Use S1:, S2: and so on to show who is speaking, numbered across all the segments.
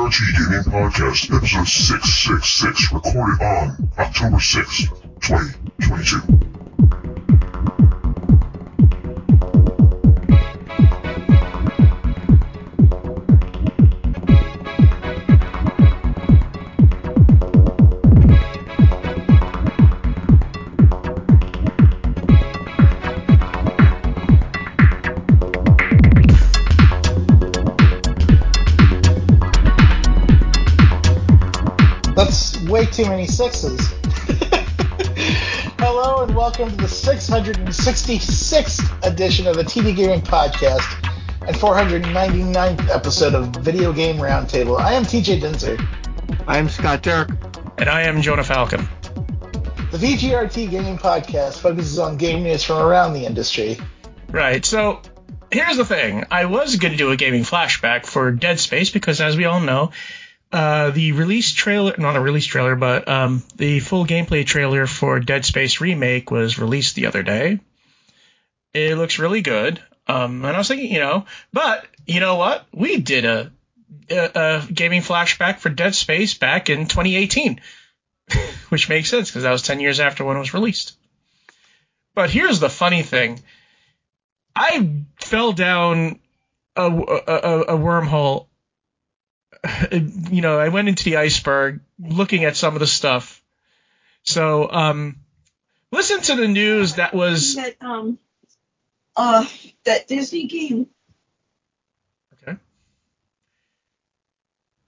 S1: VGRT Gaming Podcast, episode 666, recorded on October 6th, 2022.
S2: Many sixes. Hello and welcome to the 666th edition of the TV Gaming Podcast and 499th episode of Video Game Roundtable. I am TJ Dinser.
S3: I'm Scott Dirk.
S4: And I am Jonah Falcon.
S2: The VGRT Gaming Podcast focuses on game news from around the industry.
S4: Right, so here's the thing. I was going to do a gaming flashback for Dead Space because, as we all know, uh, the release trailer, not a release trailer, but um, the full gameplay trailer for Dead Space Remake was released the other day. It looks really good. Um, and I was thinking, you know, but you know what? We did a, a, a gaming flashback for Dead Space back in 2018, which makes sense because that was 10 years after when it was released. But here's the funny thing. I fell down a, a, a wormhole. You know, I went into the iceberg looking at some of the stuff. So, um, listen to the news that was.
S5: that um uh that Disney game.
S4: Okay.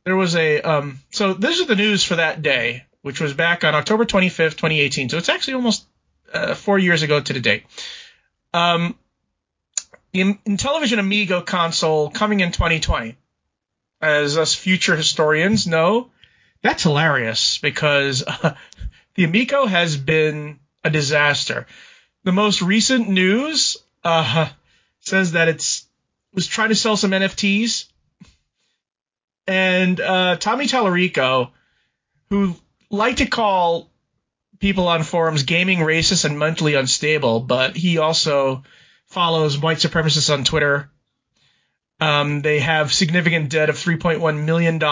S4: There was a um. So this is the news for that day, which was back on October 25th, 2018. So it's actually almost uh, four years ago to the date. Um, the Intellivision Amico console coming in 2020. As us future historians know, that's hilarious because uh, the Amico has been a disaster. The most recent news uh, says that it's was trying to sell some NFTs, and uh, Tommy Tallarico, who liked to call people on forums gaming racist and mentally unstable, but he also follows white supremacists on Twitter. Um, they have significant debt of $3.1 million.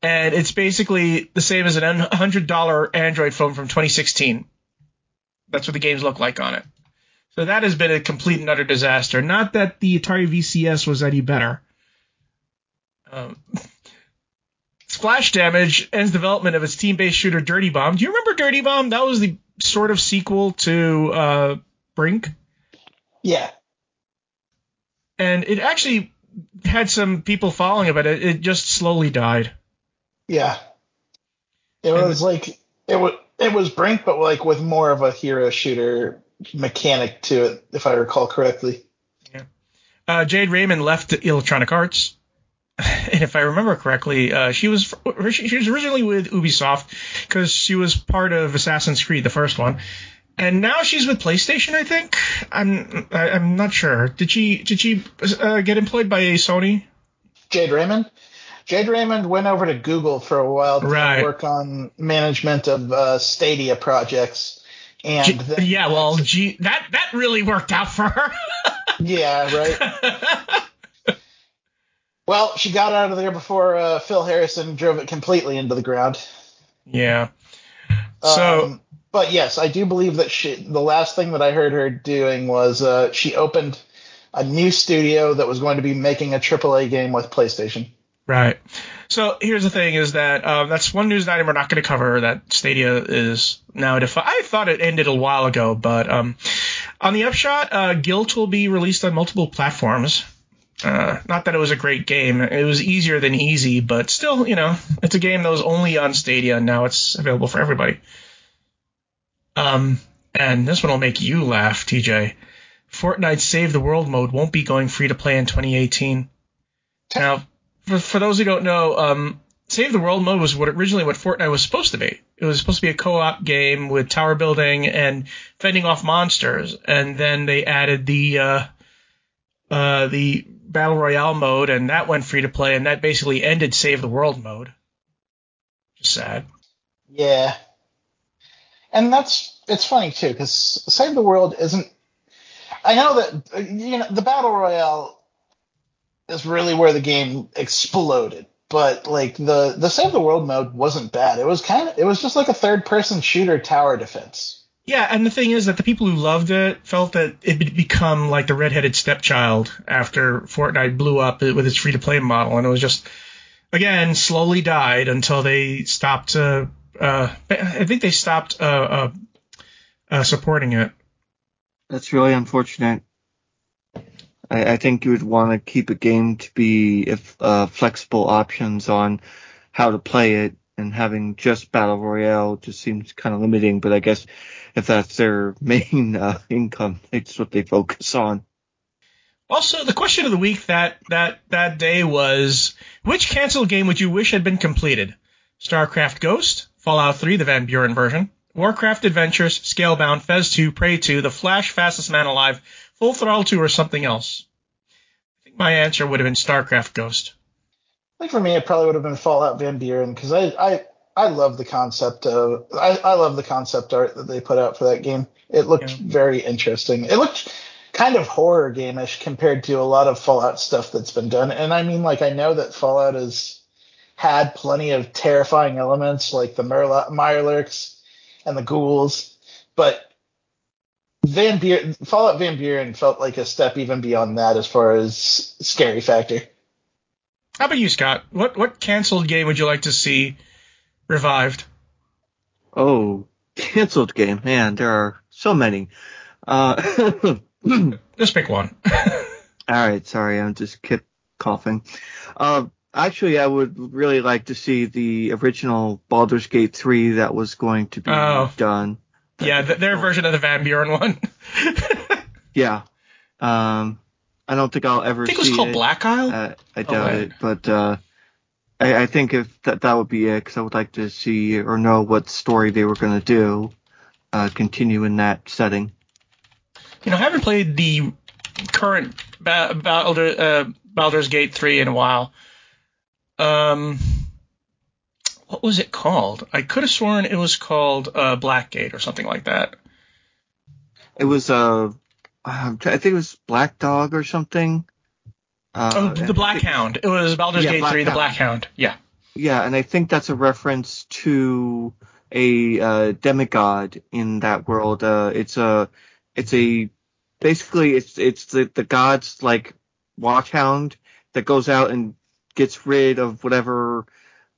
S4: And it's basically the same as an $100 Android phone from 2016. That's what the games look like on it. So that has been a complete and utter disaster. Not that the Atari VCS was any better. Um, Splash Damage ends development of its team-based shooter Dirty Bomb. Do you remember Dirty Bomb? That was the sort of sequel to uh, Brink.
S2: Yeah.
S4: And it actually had some people following it, but it, it just slowly died.
S2: Yeah. It was like it was it was Brink, but like with more of a hero shooter mechanic to it, if I recall correctly.
S4: Yeah. Uh, Jade Raymond left Electronic Arts. And if I remember correctly, uh, she was she was originally with Ubisoft because she was part of Assassin's Creed, the first one, and now she's with PlayStation. I think I'm I, I'm not sure. Did she did she uh, get employed by Sony?
S2: Jade Raymond. Jade Raymond went over to Google for a while to
S4: Right.
S2: work on management of uh, Stadia projects. And
S4: G-
S2: then-
S4: yeah, well, gee, that that really worked out for her.
S2: yeah, right. Well, she got out of there before uh, Phil Harrison drove it completely into the ground.
S4: yeah. So
S2: Um, but yes, I do believe that she. The last thing that I heard her doing was uh, she opened a new studio that was going to be making a AAA game with PlayStation.
S4: Right. So here's the thing: is that um, that's one news item we're not going to cover. That Stadia is now I thought it ended a while ago, but um, on the upshot, uh, Gylt will be released on multiple platforms. Uh, not that it was a great game; it was easier than easy, but still, you know, it's a game that was only on Stadia, and now it's available for everybody. Um, and this one will make you laugh, TJ. Fortnite Save the World mode won't be going free to play in 2018. Now, for, for those who don't know, um, Save the World mode was what originally what Fortnite was supposed to be. It was supposed to be a co-op game with tower building and fending off monsters, and then they added the uh, uh, the battle royale mode, and that went free to play, and that basically ended Save the World mode. Just sad.
S2: Yeah. And that's it's funny too because Save the World isn't. I know that you know the battle royale is really where the game exploded. but like the the save the world mode wasn't bad. It was kind of it was just like a third person shooter tower defense.
S4: Yeah, and the thing is that the people who loved it felt that it had become like the redheaded stepchild after Fortnite blew up with its free to play model, and it was just again slowly died until they stopped. Uh, uh, I think they stopped uh, uh, uh, supporting it.
S3: That's really unfortunate. I, I think you would want to keep a game to be if uh, flexible options on how to play it, and having just battle royale just seems kind of limiting. But I guess if that's their main uh, income, it's what they focus on.
S4: Also, the question of the week that that that day was: Which canceled game would you wish had been completed? StarCraft Ghost, Fallout 3, the Van Buren version, Warcraft Adventures, Scalebound, Fez 2, Prey 2, The Flash, Fastest Man Alive, Full Throttle 2, or something else? I think my answer would have been StarCraft Ghost.
S2: I think for me, it probably would have been Fallout Van Buren because I, I I love the concept of I, I love the concept art that they put out for that game. It looked
S4: Yeah.
S2: very interesting. It looked kind of horror game-ish compared to a lot of Fallout stuff that's been done. And I mean, like I know that Fallout has had plenty of terrifying elements like the Mirla- Mirelurks and the ghouls, but Van Buren, Fallout Van Buren felt like a step even beyond that as far as scary factor.
S4: How about you, Scott? What what canceled game would you like to see revived?
S3: Oh, canceled game, man. There are so many. Uh,
S4: Just pick one.
S3: all right, sorry, I'm just kept coughing. Uh, actually, I would really like to see the original Baldur's Gate 3 that was going to be
S4: Oh.
S3: done.
S4: yeah, th- their version of the Van Buren one.
S3: Yeah. Um, I don't think I'll ever
S4: I think it was
S3: see
S4: called
S3: it.
S4: Black Isle.
S3: Uh, I
S4: Oh,
S3: doubt
S4: wait.
S3: it, but uh, I, I think if that that would be it, because I would like to see or know what story they were going to do, uh, continue in that setting.
S4: You know, I haven't played the current ba- Baldur, uh, Baldur's Gate 3 in a while. Um, what was it called? I could have sworn it was called uh, Blackgate or something like that.
S3: It was uh, I think it was Black Dog or something. Uh,
S4: oh, the Black Hound. It was Baldur's
S3: Yeah,
S4: Gate
S3: Black
S4: 3, the Black Hound. Yeah.
S3: Yeah, and I think that's a reference to a uh, demigod in that world. Uh, it's a, it's a, basically it's it's the the god's like watchhound that goes out and gets rid of whatever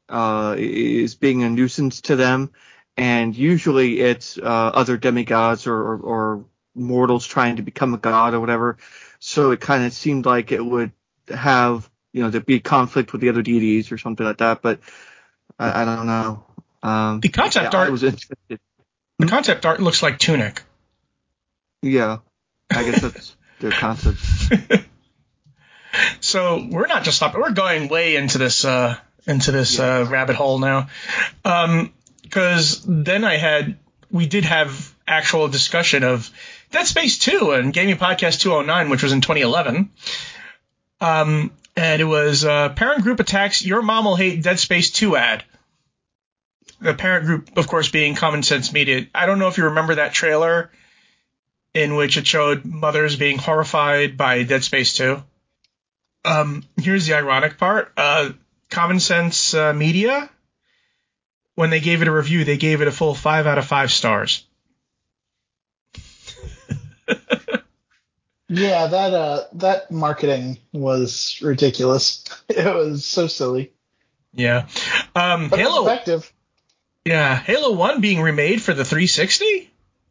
S3: uh, is being a nuisance to them, and usually it's uh, other demigods or, or or mortals trying to become a god or whatever. So it kind of seemed like it would have you know, there'd be conflict with the other deities or something like that, but I, I don't know. Um,
S4: The concept
S3: yeah,
S4: art,
S3: was interested.
S4: the concept art looks like Tunic.
S3: Yeah, I guess that's their concept.
S4: So we're not just stopping. We're going way into this uh, into this uh, rabbit hole now, because then I had we did have actual discussion of Dead Space 2 and Gaming Podcast 209, which was in 2011. Um, and it was uh, parent group attacks. Your mom will hate Dead Space 2 ad. The parent group, of course, being Common Sense Media. I don't know if you remember that trailer in which it showed mothers being horrified by Dead Space 2 um, here's the ironic part. Uh, Common Sense uh, Media, when they gave it a review, they gave it a full five out of five stars.
S2: Yeah, that uh that marketing was ridiculous. It was so silly.
S4: Yeah. Um, Halo.
S2: effective.
S4: Yeah, Halo One being remade for the 360.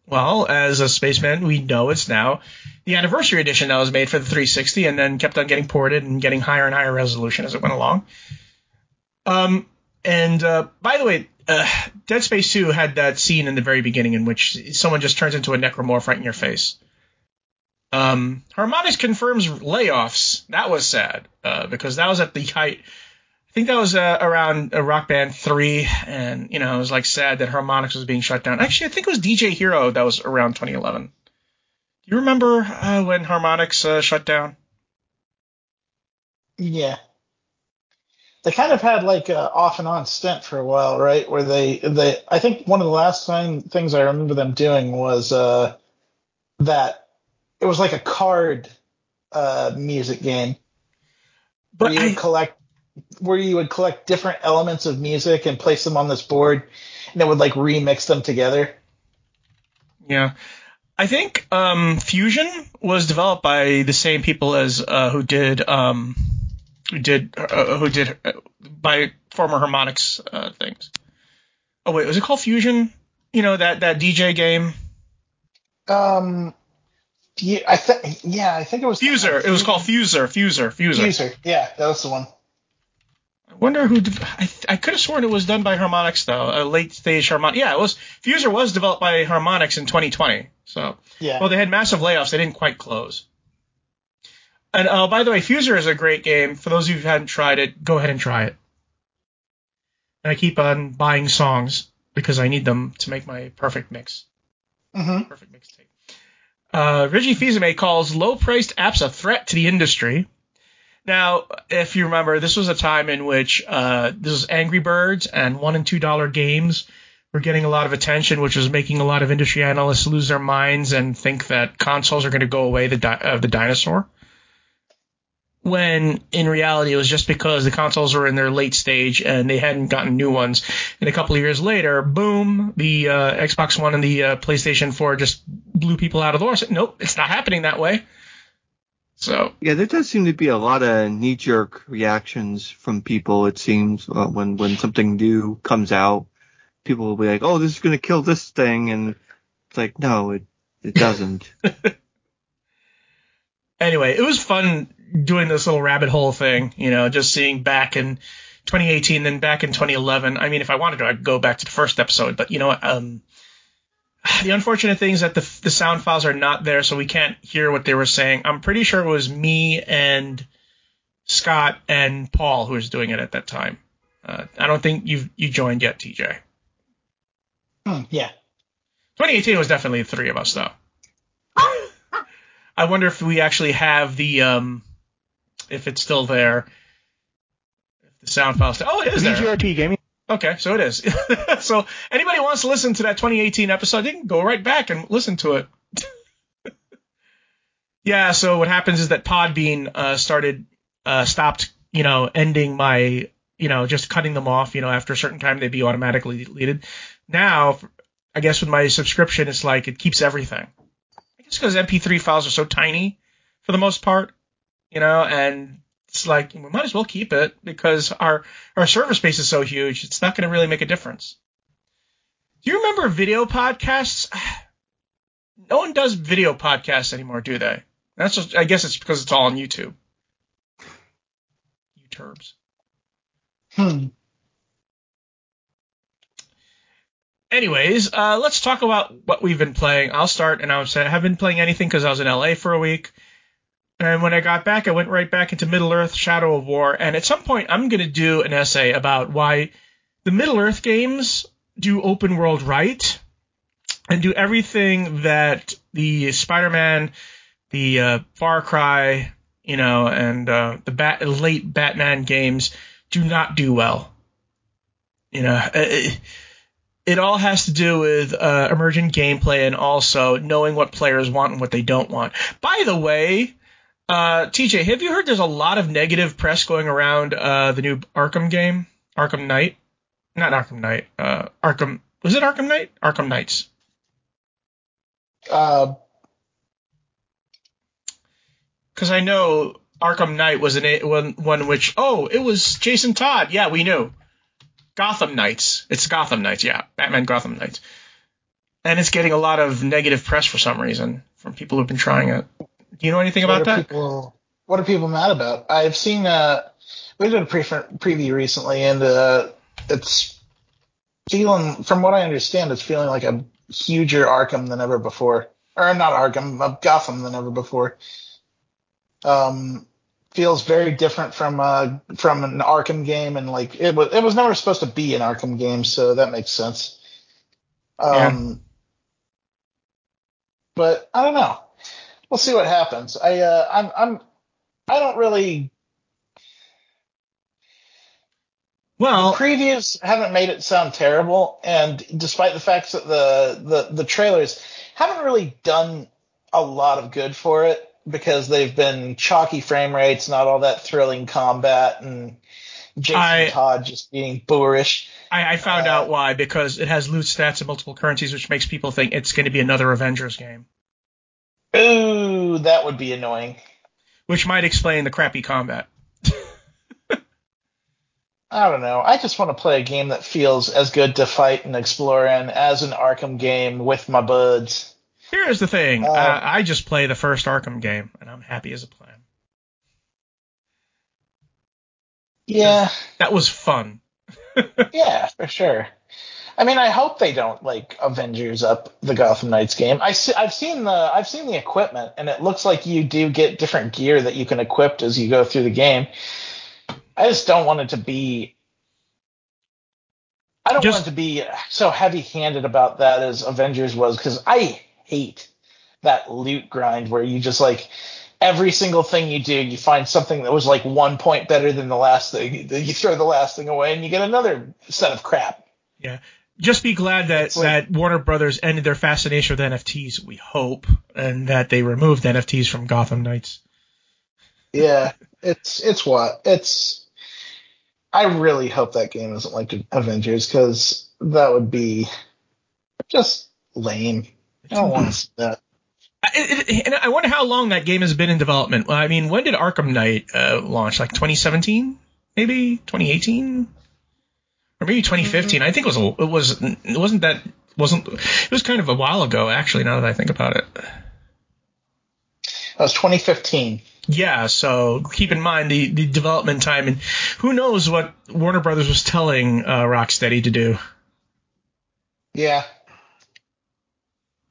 S4: Well, as a spaceman, we know it's now the anniversary edition that was made for the 360, and then kept on getting ported and getting higher and higher resolution as it went along. Um, and uh, by the way, uh, Dead Space 2 had that scene in the very beginning in which someone just turns into a necromorph right in your face. Um, Harmonix confirms layoffs. That was sad uh, because that was at the height. I think that was uh, around uh, Rock Band 3, and, you know, it was like sad that Harmonix was being shut down. Actually, I think it was DJ Hero that was around 2011. Do you remember uh, when Harmonix uh, shut down?
S2: Yeah. They kind of had like a off and on stint for a while, right? Where they they I think one of the last thing, things I remember them doing was uh that it was like a card uh music game
S4: But
S2: you
S4: I,
S2: collect where you would collect different elements of music and place them on this board, and it would like remix them together.
S4: Yeah. I think um, Fusion was developed by the same people as uh, who did um, who did uh, who did uh, by former Harmonix uh, things. Oh wait, was it called Fusion? You know that that DJ game.
S2: Um, yeah, I think yeah, I think it was
S4: Fuser. It was called Fuser. Fuser. Fuser.
S2: Fuser. Yeah, that was the one.
S4: I wonder who. De- I, I could have sworn it was done by Harmonix though. A late stage Harmonix. Yeah, it was. Fuser was developed by Harmonix in 2020. So
S2: Yeah.
S4: well, they had massive layoffs. They didn't quite close. And uh, by the way, Fuser is a great game. For those of you who haven't tried it, go ahead and try it. And I keep on buying songs because I need them to make my perfect mix.
S2: hmm
S4: Perfect mixtape. Uh, Reggie Fils-Aimé calls low-priced apps a threat to the industry. Now, if you remember, this was a time in which uh, this was Angry Birds and one and two dollar games were getting a lot of attention, which was making a lot of industry analysts lose their minds and think that consoles are going to go away the di- of the dinosaur. When in reality, it was just because the consoles were in their late stage and they hadn't gotten new ones. And a couple of years later, boom, the uh, Xbox One and the uh, PlayStation 4 just blew people out of the water. Nope, it's not happening that way. So
S3: Yeah, there does seem to be a lot of knee-jerk reactions from people. It seems uh, when when something new comes out, people will be like, "Oh, this is going to kill this thing," and it's like, no, it it doesn't.
S4: anyway, it was fun doing this little rabbit hole thing, you know, just seeing back in 2018, then back in 2011. I mean, if I wanted to, I'd go back to the first episode, but you know, what, um, the unfortunate thing is that the the sound files are not there, so we can't hear what they were saying. I'm pretty sure it was me and Scott and Paul who was doing it at that time. Uh, I don't think you you joined yet, TJ.
S2: Hmm, yeah.
S4: 2018 was definitely the three of us, though. I wonder if we actually have the um, if it's still there. If the sound file still. Oh, it is there.
S6: VGRT gaming.
S4: Okay, so it is. so anybody wants to listen to that 2018 episode, they can go right back and listen to it. yeah. So what happens is that Podbean uh, started uh, stopped, you know, ending my, you know, just cutting them off. You know, after a certain time, they'd be automatically deleted. Now, I guess with my subscription, it's like it keeps everything. I guess because MP3 files are so tiny for the most part, you know, and it's like we might as well keep it because our our server space is so huge. It's not going to really make a difference. Do you remember video podcasts? No one does video podcasts anymore, do they? That's just, I guess it's because it's all on YouTube. YouTubes.
S2: Hmm.
S4: Anyways, uh, let's talk about what we've been playing. I'll start, and I haven't been playing anything because I was in LA for a week. And when I got back, I went right back into Middle Earth: Shadow of War. And at some point, I'm going to do an essay about why the Middle Earth games do open world right and do everything that the Spider-Man, the uh, Far Cry, you know, and uh, the Bat- late Batman games do not do well. You know, it, it all has to do with uh, emergent gameplay and also knowing what players want and what they don't want. By the way, uh, TJ, have you heard there's a lot of negative press going around uh, the new Arkham game, Arkham Knight? Not Arkham Knight. Uh, Arkham was it Arkham Knight? Arkham Knights.
S2: Uh,
S4: Because I know Arkham Knight was an one one which oh it was Jason Todd. Yeah, we knew. Gotham Knights. It's Gotham Knights. Yeah, Batman Gotham Knights. And it's getting a lot of negative press for some reason from people who've been trying it. Do you know anything about
S2: what are
S4: that?
S2: people What are people mad about? I've seen. Uh, we did a pre- preview recently, and uh, it's feeling, from what I understand, it's feeling like a huger Arkham than ever before, or not Arkham, uh, Gotham than ever before. Um, feels very different from uh from an Arkham game, and like it was it was never supposed to be an Arkham game, so that makes sense. Um, but I don't know. We'll see what happens. I uh, I'm I'm I don't really
S4: Well,
S2: previews haven't made it sound terrible, and despite the fact that the, the the trailers haven't really done a lot of good for it because they've been chalky frame rates, not all that thrilling combat, and Jason
S4: I-
S2: Todd just being boorish.
S4: I, I found
S2: Uh,
S4: out why because it has loot stats and multiple currencies, which makes people think it's going to be another Avengers game,
S2: Ooh, that would be annoying.
S4: which might explain the crappy combat.
S2: I don't know. I just want to play a game that feels as good to fight and explore in as an Arkham game with my buds.
S4: Here's the thing:
S2: uh,
S4: I just play the first Arkham game, and I'm happy as a plan.
S2: Yeah,
S4: That was fun.
S2: yeah, for sure. I mean, I hope they don't like Avengers up the Gotham Knights game. I see, I've seen the I've seen the equipment, and it looks like you do get different gear that you can equip as you go through the game. I just don't want it to be. I don't
S4: Just-
S2: want it to be so heavy-handed about that as Avengers was, because I hate that loot grind where you just like every single thing you do, you find something that was like one point better than the last thing. You throw the last thing away, and you get another set of crap.
S4: Just be glad that
S2: like-
S4: that Warner Brothers ended their fascination with NFTs. We hope, and that they removed NFTs from Gotham Knights.
S2: Yeah, it's it's what it's. I really hope that game isn't like Avengers because that would be just lame. I don't want to see that.
S4: I- it- and I wonder how long that game has been in development. Well, I mean, when did Arkham Knight uh, launch? Like 2017, maybe 2018, or maybe 2015. I think it was. a- It was. It wasn't that. Wasn't. It was kind of a while ago, actually. Now that I think about it.
S2: That was 2015.
S4: Yeah. So keep in mind the the development time, and who knows what Warner Brothers was telling uh, Rocksteady to do.
S2: Yeah,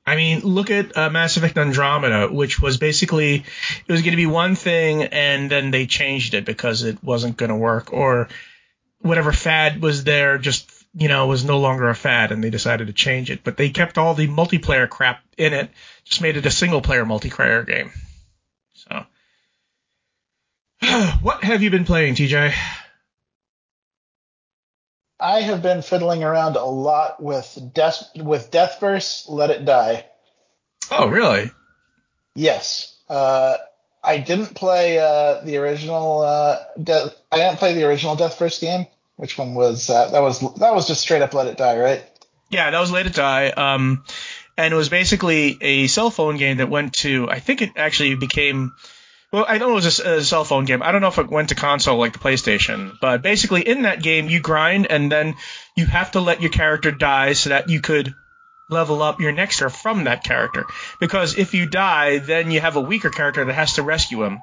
S4: I mean, look at uh, Mass Effect Andromeda, which was basically it was going to be one thing, and then they changed it because it wasn't going to work, or whatever fad was there just you know was no longer a fad, and they decided to change it. But they kept all the multiplayer crap in it, just made it a single player multiplayer game. So, what have you been playing, TJ?
S2: I have been fiddling around a lot with Death with Deathverse. Let It Die.
S4: Oh, really?
S2: Yes. Uh, I didn't play uh, the original. Uh, Death, I didn't play the original Deathverse game. Which one was that? That was that was just straight up Let It Die, right?
S4: Yeah, that was Let It Die. Um, and it was basically a cell phone game that went to. I think it actually became. Well, I know it was a cell phone game. I don't know if it went to console like the PlayStation, but basically in that game you grind and then you have to let your character die so that you could level up your next character from that character. Because if you die, then you have a weaker character that has to rescue him,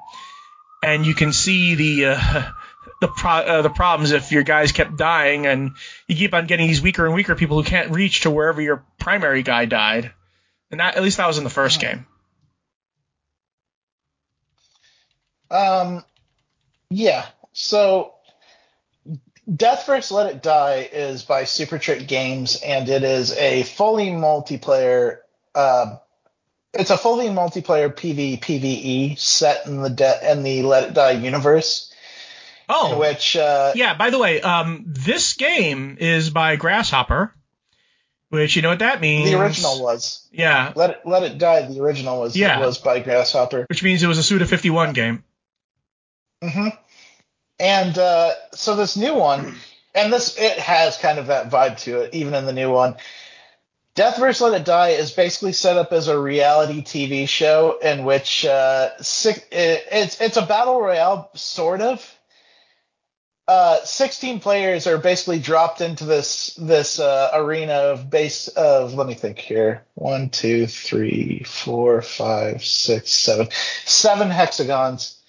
S4: and you can see the uh, the pro- uh, the problems if your guys kept dying and you keep on getting these weaker and weaker people who can't reach to wherever your primary guy died. And that at least that was in the first game.
S2: Um, yeah. So, Deathverse Let It Die is by Supertrick Games, and it is a fully multiplayer. Uh, it's a fully multiplayer PV PVE set in the de- in the Let It Die universe,
S4: Oh,
S2: which uh,
S4: yeah. By the way, um, this game is by Grasshopper, which you know what that means.
S2: the original was
S4: Yeah,
S2: Let It Let It Die. The original was
S4: Yeah.
S2: was by Grasshopper.
S4: which means it was a Suda 51 game.
S2: hmm And uh, so this new one, and this it has kind of that vibe to it, even in the new one. Deathverse Let It Die is basically set up as a reality TV show in which uh, six, it, it's it's a battle royale sort of. Uh, 16 players are basically dropped into this this uh, arena of base of let me think here one two three four five six seven seven hexagons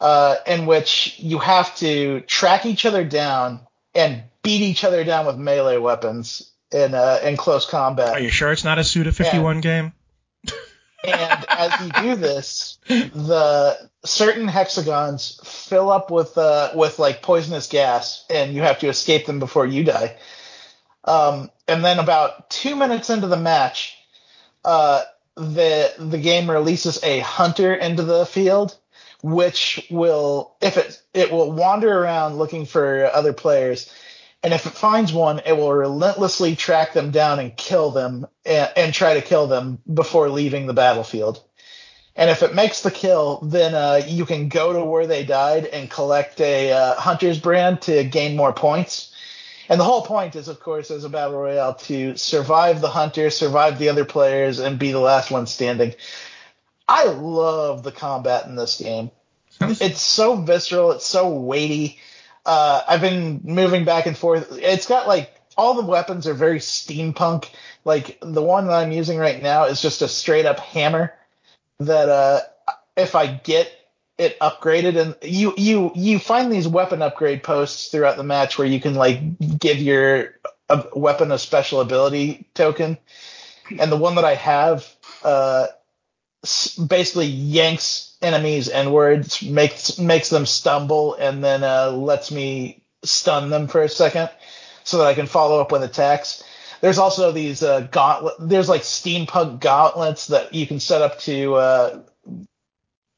S2: uh, in which you have to track each other down and beat each other down with melee weapons in uh, in close combat.
S4: Are you sure it's not a Suda 51 game?
S2: And as you do this, the certain hexagons fill up with uh, with like poisonous gas, and you have to escape them before you die. Um, and then about two minutes into the match, uh, the the game releases a hunter into the field, which will if it it will wander around looking for other players. And if it finds one, it will relentlessly track them down and kill them and, and try to kill them before leaving the battlefield. And if it makes the kill, then uh, you can go to where they died and collect a uh, hunter's brand to gain more points. And the whole point is, of course, as a battle royale, to survive the hunter, survive the other players, and be the last one standing. I love the combat in this game. It's so visceral. It's so weighty. Uh, I've been moving back and forth. It's got like all the weapons are very steampunk. Like the one that I'm using right now is just a straight up hammer that uh, if I get it upgraded and you you you find these weapon upgrade posts throughout the match where you can like give your uh, weapon a special ability token. And the one that I have uh, basically yanks enemies inwards, makes makes them stumble, and then uh, lets me stun them for a second, so that I can follow up with attacks. There's also these uh, gauntlet. There's like steampunk gauntlets that you can set up to uh,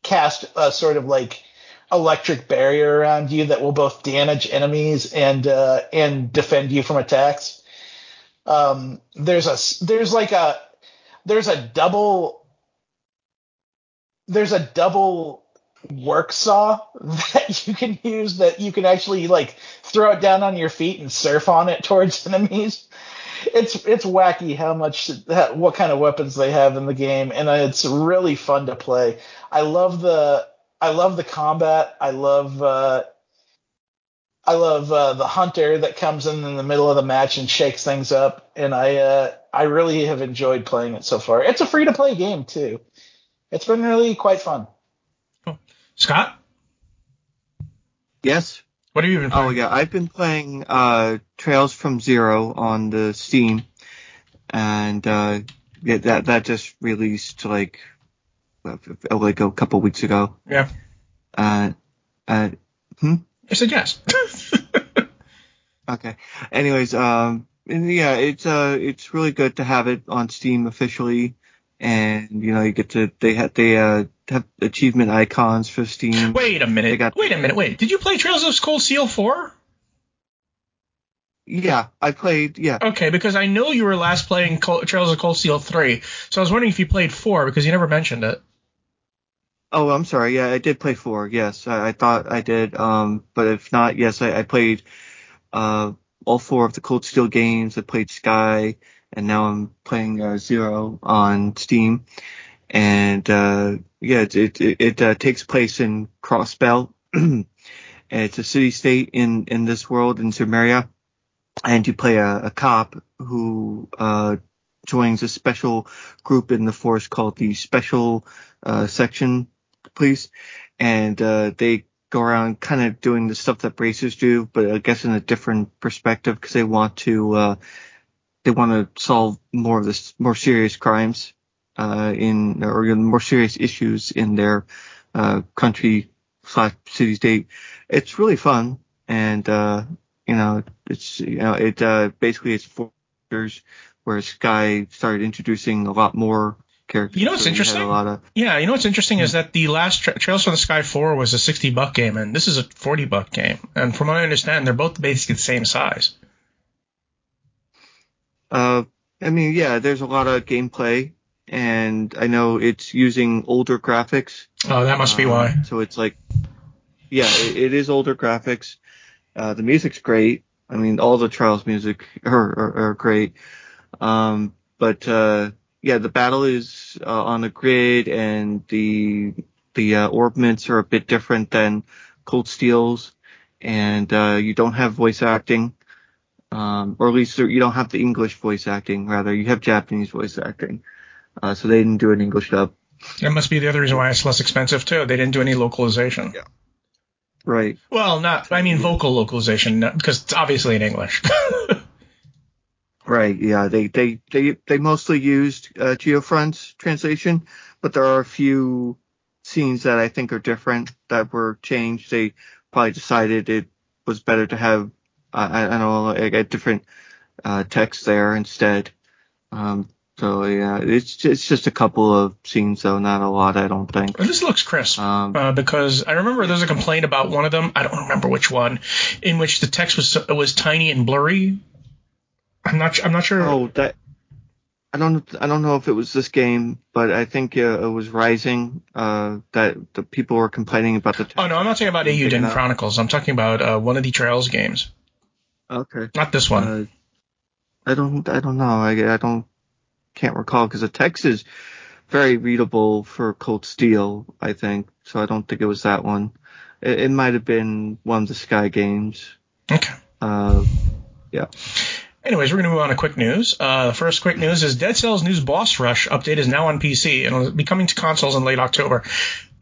S2: cast a sort of like electric barrier around you that will both damage enemies and uh, and defend you from attacks. Um, there's a there's like a there's a double there's a double work saw that you can use that you can actually like throw it down on your feet and surf on it towards enemies. It's it's wacky how much that, what kind of weapons they have in the game, and it's really fun to play. I love the I love the combat. I love uh, I love uh, the hunter that comes in in the middle of the match and shakes things up, and I uh, I really have enjoyed playing it so far. It's a free to play game too. It's been really quite fun.
S4: Scott,
S3: Yes.
S4: what have you been playing?
S3: Oh yeah, I've been playing uh, Trails from Zero on the Steam, and uh, yeah, that that just released like uh, like a couple weeks ago.
S4: Yeah.
S3: Uh, uh,
S4: I said yes.
S3: okay. Anyways, um, and yeah, it's uh, it's really good to have it on Steam officially, and you know you get to they have they uh have achievement icons for Steam.
S4: Wait a minute.
S3: Got-
S4: Wait a minute. Wait. Did you play Trails of Cold Steel 4?
S3: Yeah, I played. Yeah.
S4: Okay, because I know you were last playing Col- Trails of Cold Steel 3. So I was wondering if you played 4 because you never mentioned it.
S3: Oh, I'm sorry. Yeah, I did play four. Yes, I, I thought I did. Um, but if not, yes, I, I played uh all four of the Cold Steel games. I played Sky, and now I'm playing uh, Zero on Steam. And uh, yeah, it it, it, uh, takes place in Crossbell. it's a city state in in this world in Zemuria, and you play a, a cop who uh joins a special group in the force called the Special uh, Section Police, and uh, they go around kind of doing the stuff that bracers do, but I guess in a different perspective because they want to they want to solve more of this more serious crimes uh, in or more serious issues in their uh, country slash city state. It's really fun, and uh, you know it's you know it uh, basically it's four characters, where Sky started introducing a lot more characters.
S4: You know what's
S3: So
S4: interesting?
S3: A lot of
S4: Yeah, you know what's interesting is that the last tra- Trails from the Sky 4 was a 60 buck game, and this is a 40 buck game. And from what I understand, they're both basically the same size.
S3: Uh, I mean, yeah, there's a lot of gameplay, and I know it's using older graphics.
S4: Oh, that must be
S3: Um,
S4: why.
S3: So it's like, yeah, it, it is older graphics. Uh, the music's great. I mean, all the Trails music are, are, are great. Um, but, uh, yeah, the battle is uh, on the grid and the, the, uh, orbments are a bit different than Cold Steel's and, uh, you don't have voice acting. Um, or at least you don't have the English voice acting, rather you have Japanese voice acting. Uh, so they didn't do an English dub.
S4: That must be the other reason why it's less expensive, too. They didn't do any localization.
S3: Yeah. Right.
S4: Well, not, I mean, vocal localization, because it's obviously in English.
S3: Right. Yeah. They they they they mostly used uh, Geofront's translation, but there are a few scenes that I think are different that were changed. They probably decided it was better to have I, I don't know I a different uh, text there instead. Um. So yeah, it's it's just a couple of scenes though, not a lot. I don't think.
S4: This looks crisp.
S3: Um.
S4: Uh, because I remember there was a complaint about one of them. I don't remember which one, in which the text was was tiny and blurry. I'm not. I'm not sure.
S3: Oh, that I don't I don't know if it was this game, but I think uh, it was Rising uh, that the people were complaining about the. Text.
S4: Oh no, I'm not talking about
S3: enough.
S4: Chronicles. I'm talking about uh, one of the Trails games,
S3: Okay.
S4: not this one.
S3: Uh, I don't I don't know. I I don't can't recall because the text is very readable for Cold Steel. I think so. I don't think it was that one. It, it might have been one of the Sky games.
S4: okay.
S3: Uh, yeah.
S4: Anyways, we're going to move on to quick news. Uh, the first quick news is Dead Cells News Boss Rush update is now on PC and will be coming to consoles in late October.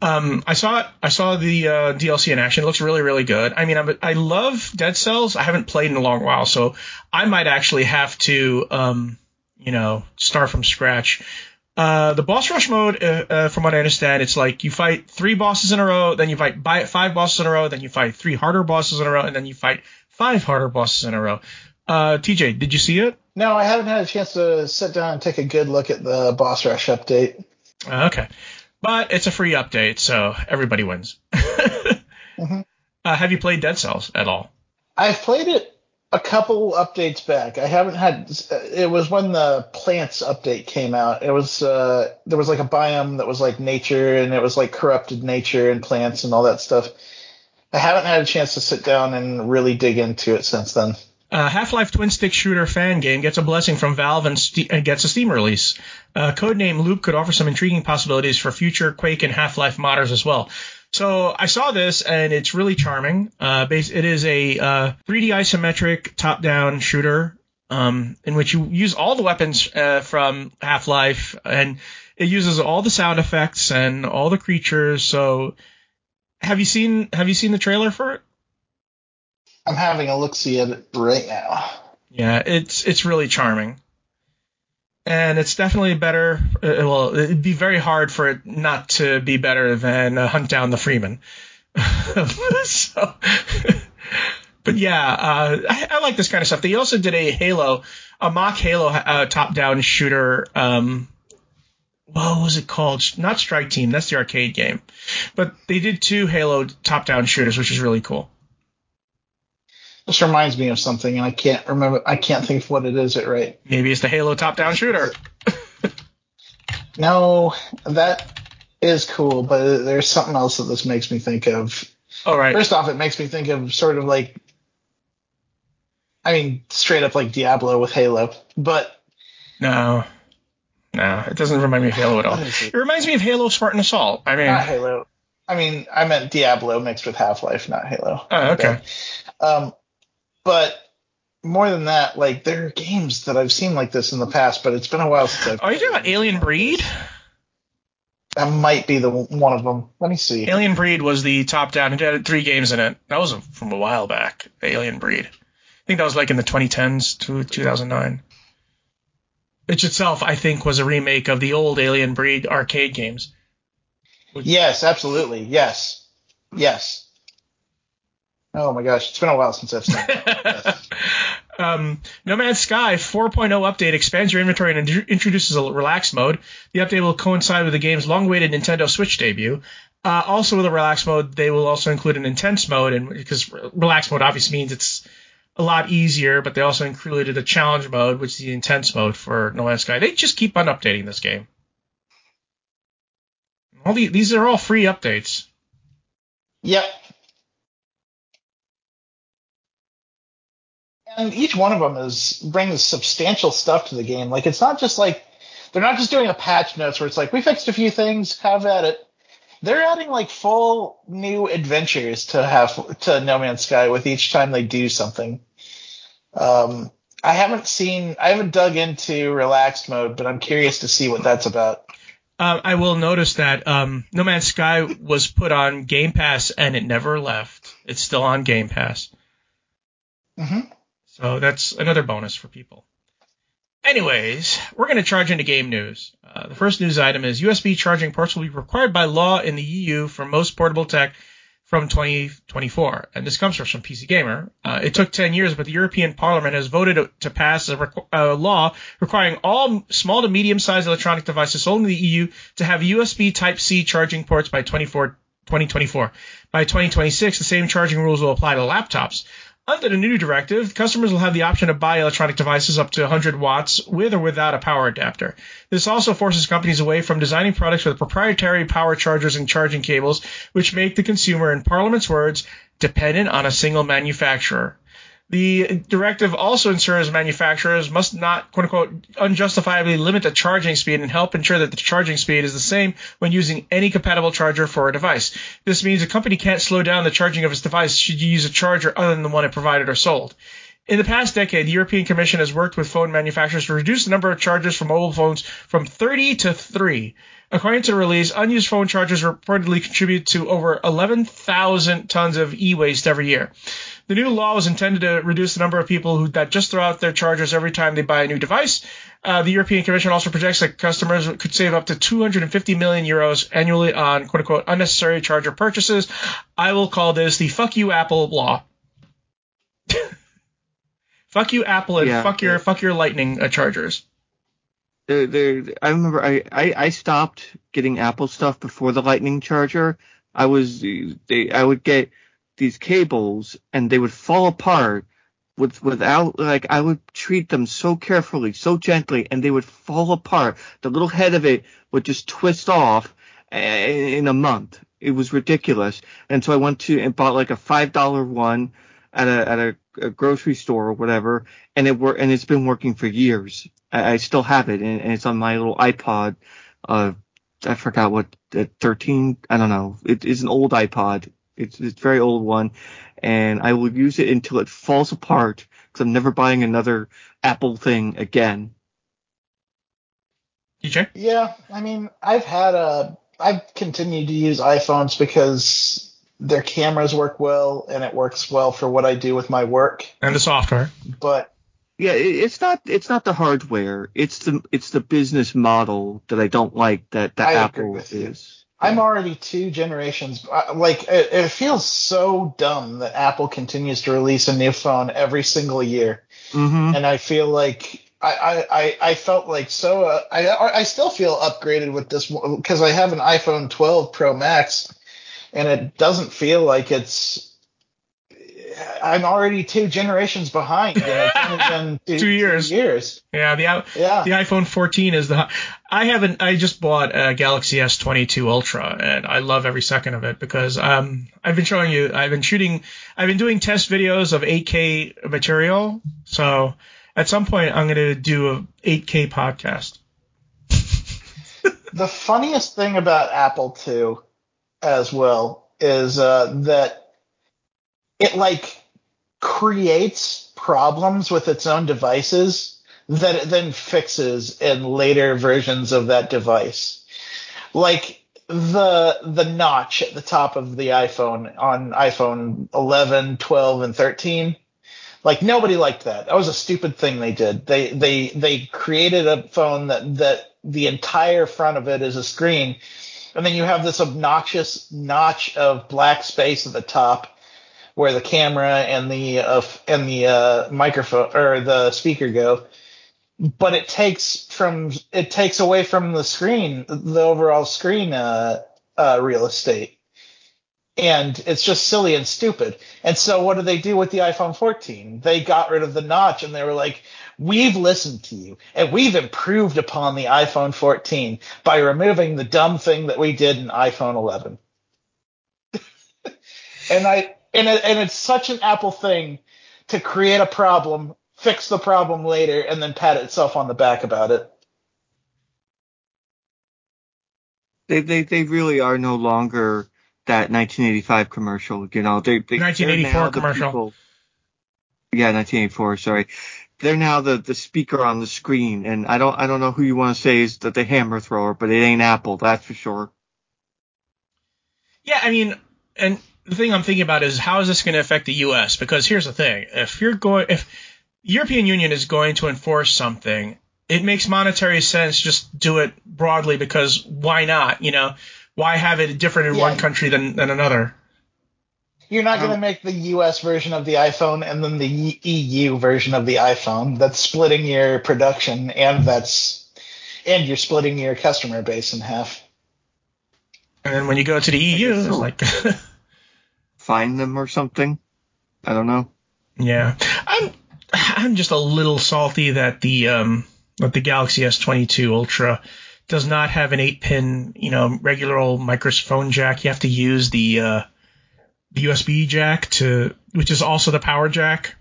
S4: Um, I saw it. I saw the uh, DLC in action. It looks really, really good. I mean, I'm, I love Dead Cells. I haven't played in a long while, so I might actually have to, um, you know, start from scratch. Uh, the boss rush mode, uh, uh, from what I understand, it's like you fight three bosses in a row, then you fight five bosses in a row, then you fight three harder bosses in a row, and then you fight five harder bosses in a row. Uh, TJ, did you see it?
S2: No, I haven't had a chance to sit down and take a good look at the boss rush update.
S4: Uh, okay. But it's a free update, so everybody wins.
S2: Mhm.
S4: uh, have you played Dead Cells at all?
S2: I've played it a couple updates back. I haven't had. It was when the plants update came out. It was uh, there was like a biome that was like nature, and it was like corrupted nature and plants and all that stuff. I haven't had a chance to sit down and really dig into it since then.
S4: Uh, Half-Life twin stick shooter fan game gets a blessing from Valve and, Ste- and gets a Steam release. Uh, codename Loop could offer some intriguing possibilities for future Quake and Half-Life modders as well. So I saw this and it's really charming. Uh, base, it is a uh, 3D isometric top-down shooter um, in which you use all the weapons uh, from Half-Life and it uses all the sound effects and all the creatures. So have you seen have you seen the trailer for it?
S2: I'm having a look see at it right now.
S4: Yeah, it's it's really charming, and it's definitely better. Uh, well, it'd be very hard for it not to be better than uh, Hunt Down the Freeman. so, but yeah, uh, I, I like this kind of stuff. They also did a Halo, a mock Halo uh, top-down shooter. Um, what was it called? Not Strike Team. That's the arcade game. But they did two Halo top-down shooters, which is really cool.
S2: This reminds me of something, and I can't remember. I can't think of what it is. It right?
S4: Maybe it's the Halo top-down shooter.
S2: No, that is cool, but there's something else that this makes me think of.
S4: All right.
S2: First off, it makes me think of sort of like, I mean, straight up like Diablo with Halo. But
S4: No. No, it doesn't remind me of Halo at all. It
S2: it?
S4: reminds me of Halo Spartan Assault. I mean,
S2: not Halo. I mean, I meant Diablo mixed with Half Life, not Halo.
S4: oh, okay.
S2: Um, but more than that, like there are games that I've seen like this in the past, but it's been a while since I've.
S4: Are you talking about Alien Breed?
S2: That might be the one of them. Let me see.
S4: Alien Breed was the top down. It had three games in it. That was from a while back. Alien Breed. I think that was like in the 2010s to 2009. Which itself, I think, was a remake of the old Alien Breed arcade games.
S2: Yes, absolutely. Yes, yes. Oh my gosh, it's been a while since I've seen. it.
S4: um, No Man's Sky 4.0 update expands your inventory and in- introduces a relaxed mode. The update will coincide with the game's long-awaited Nintendo Switch debut. Uh, also, with a relaxed mode, they will also include an intense mode, and because relaxed mode obviously means it's a lot easier, but they also included a challenge mode, which is the intense mode for No Man's Sky. They just keep on updating this game. All the, these are all free updates.
S2: Yep. And each one of them is brings substantial stuff to the game. Like it's not just like they're not just doing a patch notes where it's like we fixed a few things, have at it. They're adding like full new adventures to have to No Man's Sky with each time they do something. Um, I haven't seen, I haven't dug into relaxed mode, but I'm curious to see what that's about.
S4: Um, I will notice that um, No Man's Sky was put on Game Pass and it never left. It's still on Game Pass.
S2: hmm
S4: So that's another bonus for people. Anyways, we're going to charge into game news. Uh, the first news item is USB charging ports will be required by law in the EU for most portable tech from 2024. And this comes from PC Gamer. Uh, it took 10 years, but the European Parliament has voted to pass a, requ- a law requiring all small to medium sized electronic devices sold in the EU to have USB Type C charging ports by 24, 2024. By 2026, the same charging rules will apply to laptops. Under the new directive, customers will have the option to buy electronic devices up to 100 watts with or without a power adapter. This also forces companies away from designing products with proprietary power chargers and charging cables, which make the consumer, in Parliament's words, dependent on a single manufacturer. The directive also ensures manufacturers must not, quote unquote, unjustifiably limit the charging speed and help ensure that the charging speed is the same when using any compatible charger for a device. This means a company can't slow down the charging of its device should you use a charger other than the one it provided or sold. In the past decade, the European Commission has worked with phone manufacturers to reduce the number of chargers for mobile phones from 30 to 3. According to the release, unused phone chargers reportedly contribute to over 11,000 tons of e-waste every year. The new law was intended to reduce the number of people who that just throw out their chargers every time they buy a new device. Uh, the European Commission also projects that customers could save up to 250 million euros annually on quote unquote unnecessary charger purchases. I will call this the fuck you Apple law. fuck you Apple and
S3: Yeah.
S4: fuck your fuck your Lightning uh, chargers.
S3: There, there, I remember I, I, I stopped getting Apple stuff before the Lightning charger. I was, they, I would get these cables and they would fall apart with, without, like, I would treat them so carefully, so gently, and they would fall apart. The little head of it would just twist off eh, in a month. It was ridiculous. And so I went to and bought like a $5 one at a, at a, a grocery store or whatever, and it wor- and it's been working for years. I, I still have it, and, and it's on my little iPod. Uh, I forgot what uh, 13. I don't know. It is an old iPod. It's it's a very old one, and I will use it until it falls apart because I'm never buying another Apple thing again.
S4: You DJ?
S2: Yeah, I mean, I've had a, I've continued to use iPhones because their cameras work well and it works well for what I do with my work.
S4: And the software.
S2: But
S3: Yeah, it's not it's not the hardware. It's the it's the business model that I don't like that that
S2: I agree
S3: Apple
S2: is. you. I'm already two generations. uh, Like, it, it feels so dumb that Apple continues to release a new phone every single year.
S3: Mm-hmm.
S2: and I feel like I I, I, I felt like so uh, I I still feel upgraded with this because I have an iPhone 12 Pro Max, and it doesn't feel like it's. I'm already two generations behind, and it's only been two,
S4: Two years.
S2: years.
S4: Yeah, the
S2: Yeah.
S4: the iPhone 14 is the. I haven't. I just bought a Galaxy S22 Ultra, and I love every second of it because um I've been showing you. I've been shooting. I've been doing test videos of 8K material. So at some point, I'm gonna do a 8K podcast.
S2: The funniest thing about Apple too, as well, is uh, that it like creates problems with its own devices that it then fixes in later versions of that device. Like the the notch at the top of the iPhone on iPhone 11, 12, and 13. Like nobody liked that. That was a stupid thing they did. They they they created a phone that that the entire front of it is a screen, and then you have this obnoxious notch of black space at the top where the camera and the uh, and the uh, microphone or the speaker go. But it takes from it takes away from the screen the overall screen uh, uh, real estate and it's just silly and stupid. And so what do they do with the iPhone 14? They got rid of the notch and they were like, we've listened to you and we've improved upon the iPhone 14 by removing the dumb thing that we did in iPhone 11. and I, and, it, and it's such an Apple thing to create a problem, fix the problem later, and then pat itself on the back about it.
S3: They they they really are no longer that 1985 commercial. You know, they, they
S4: 1984
S3: the
S4: commercial.
S3: people- yeah, 1984. Sorry, they're now the the speaker on the screen, and I don't I don't know who you want to say is that the hammer thrower, but it ain't Apple, that's for sure.
S4: Yeah, I mean, and the thing I'm thinking about is how is this going to affect the U.S. Because here's the thing: if you're going, if European Union is going to enforce something, it makes monetary sense just do it broadly because why not? You know, why have it different in
S2: Yeah.
S4: one country than, than another?
S2: You're not going to
S3: Um,
S2: make the US version of the iPhone and then the EU version of the iPhone. That's splitting your production and that's and you're splitting your customer base in half.
S4: And then when you go to the EU, it's like,
S3: Find them or something. I don't know.
S4: Yeah, I'm I'm just a little salty that the um that the Galaxy S22 Ultra does not have an eight pin you know regular old microphone jack. You have to use the uh, the USB jack to which is also the power jack.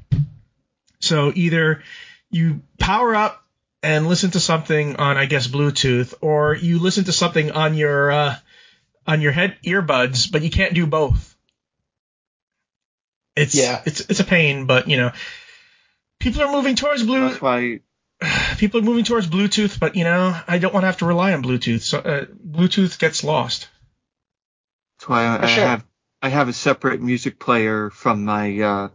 S4: So either you power up and listen to something on I guess Bluetooth, or you listen to something on your uh, on your head earbuds, but you can't do both. It's
S2: Yeah.
S4: it's it's a pain, but you know, people are moving towards blue.
S3: That's why
S4: People are moving towards Bluetooth, but you know, I don't want to have to rely on Bluetooth. So uh, Bluetooth gets lost.
S3: That's why I, I
S2: sure.
S3: have I have a separate music player from my. Uh,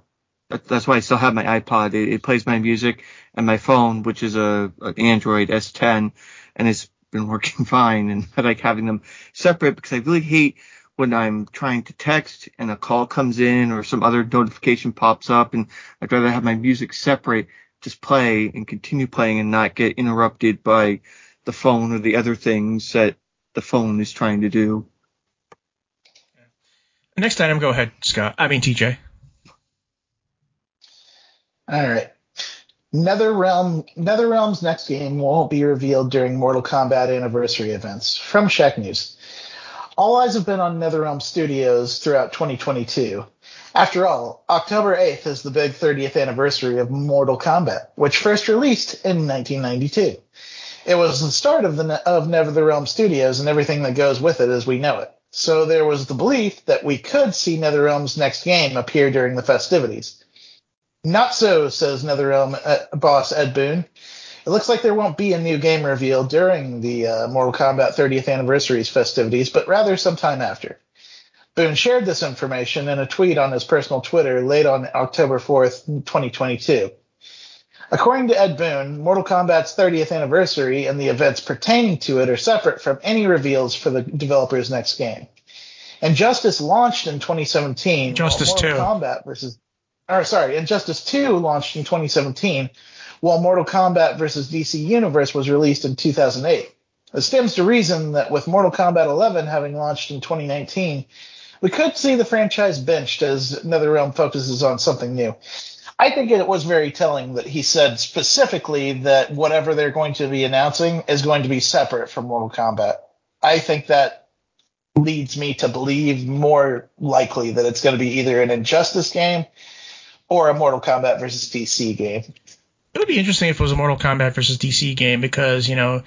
S3: that's why I still have my iPod. It, it plays my music and my phone, which is a an Android S10, and it's been working fine. And I like having them separate because I really hate when I'm trying to text and a call comes in or some other notification pops up, and I'd rather have my music separate, just play and continue playing and not get interrupted by the phone or the other things that the phone is trying to do.
S4: Next item, go ahead, Scott. I mean TJ.
S2: All right. NetherRealm NetherRealm's next game won't be revealed during Mortal Kombat anniversary events. From Shacknews. All eyes have been on NetherRealm Studios throughout 2022. After all, October 8th is the big 30th anniversary of Mortal Kombat, which first released in 1992. It was the start of the of NetherRealm Studios and everything that goes with it as we know it. So there was the belief that we could see NetherRealm's next game appear during the festivities. Not so, says NetherRealm uh, boss Ed Boon. It looks like there won't be a new game reveal during the uh, Mortal Kombat 30th anniversary's festivities, but rather sometime after. Boon shared this information in a tweet on his personal Twitter late on October 4th, 2022. According to Ed Boon, Mortal Kombat's 30th anniversary and the events pertaining to it are separate from any reveals for the developer's next game. Injustice launched in 2017. while
S4: Injustice
S2: Mortal
S4: 2.
S2: Kombat versus, or sorry, Injustice 2 launched in 2017, while Mortal Kombat versus DC Universe was released in 2008. It stands to reason that with Mortal Kombat 11 having launched in 2019, we could see the franchise benched as NetherRealm focuses on something new. I think it was very telling that he said specifically that whatever they're going to be announcing is going to be separate from Mortal Kombat. I think that leads me to believe more likely that it's going to be either an Injustice game or a Mortal Kombat versus DC game.
S4: It would be interesting if it was a Mortal Kombat versus DC game because you know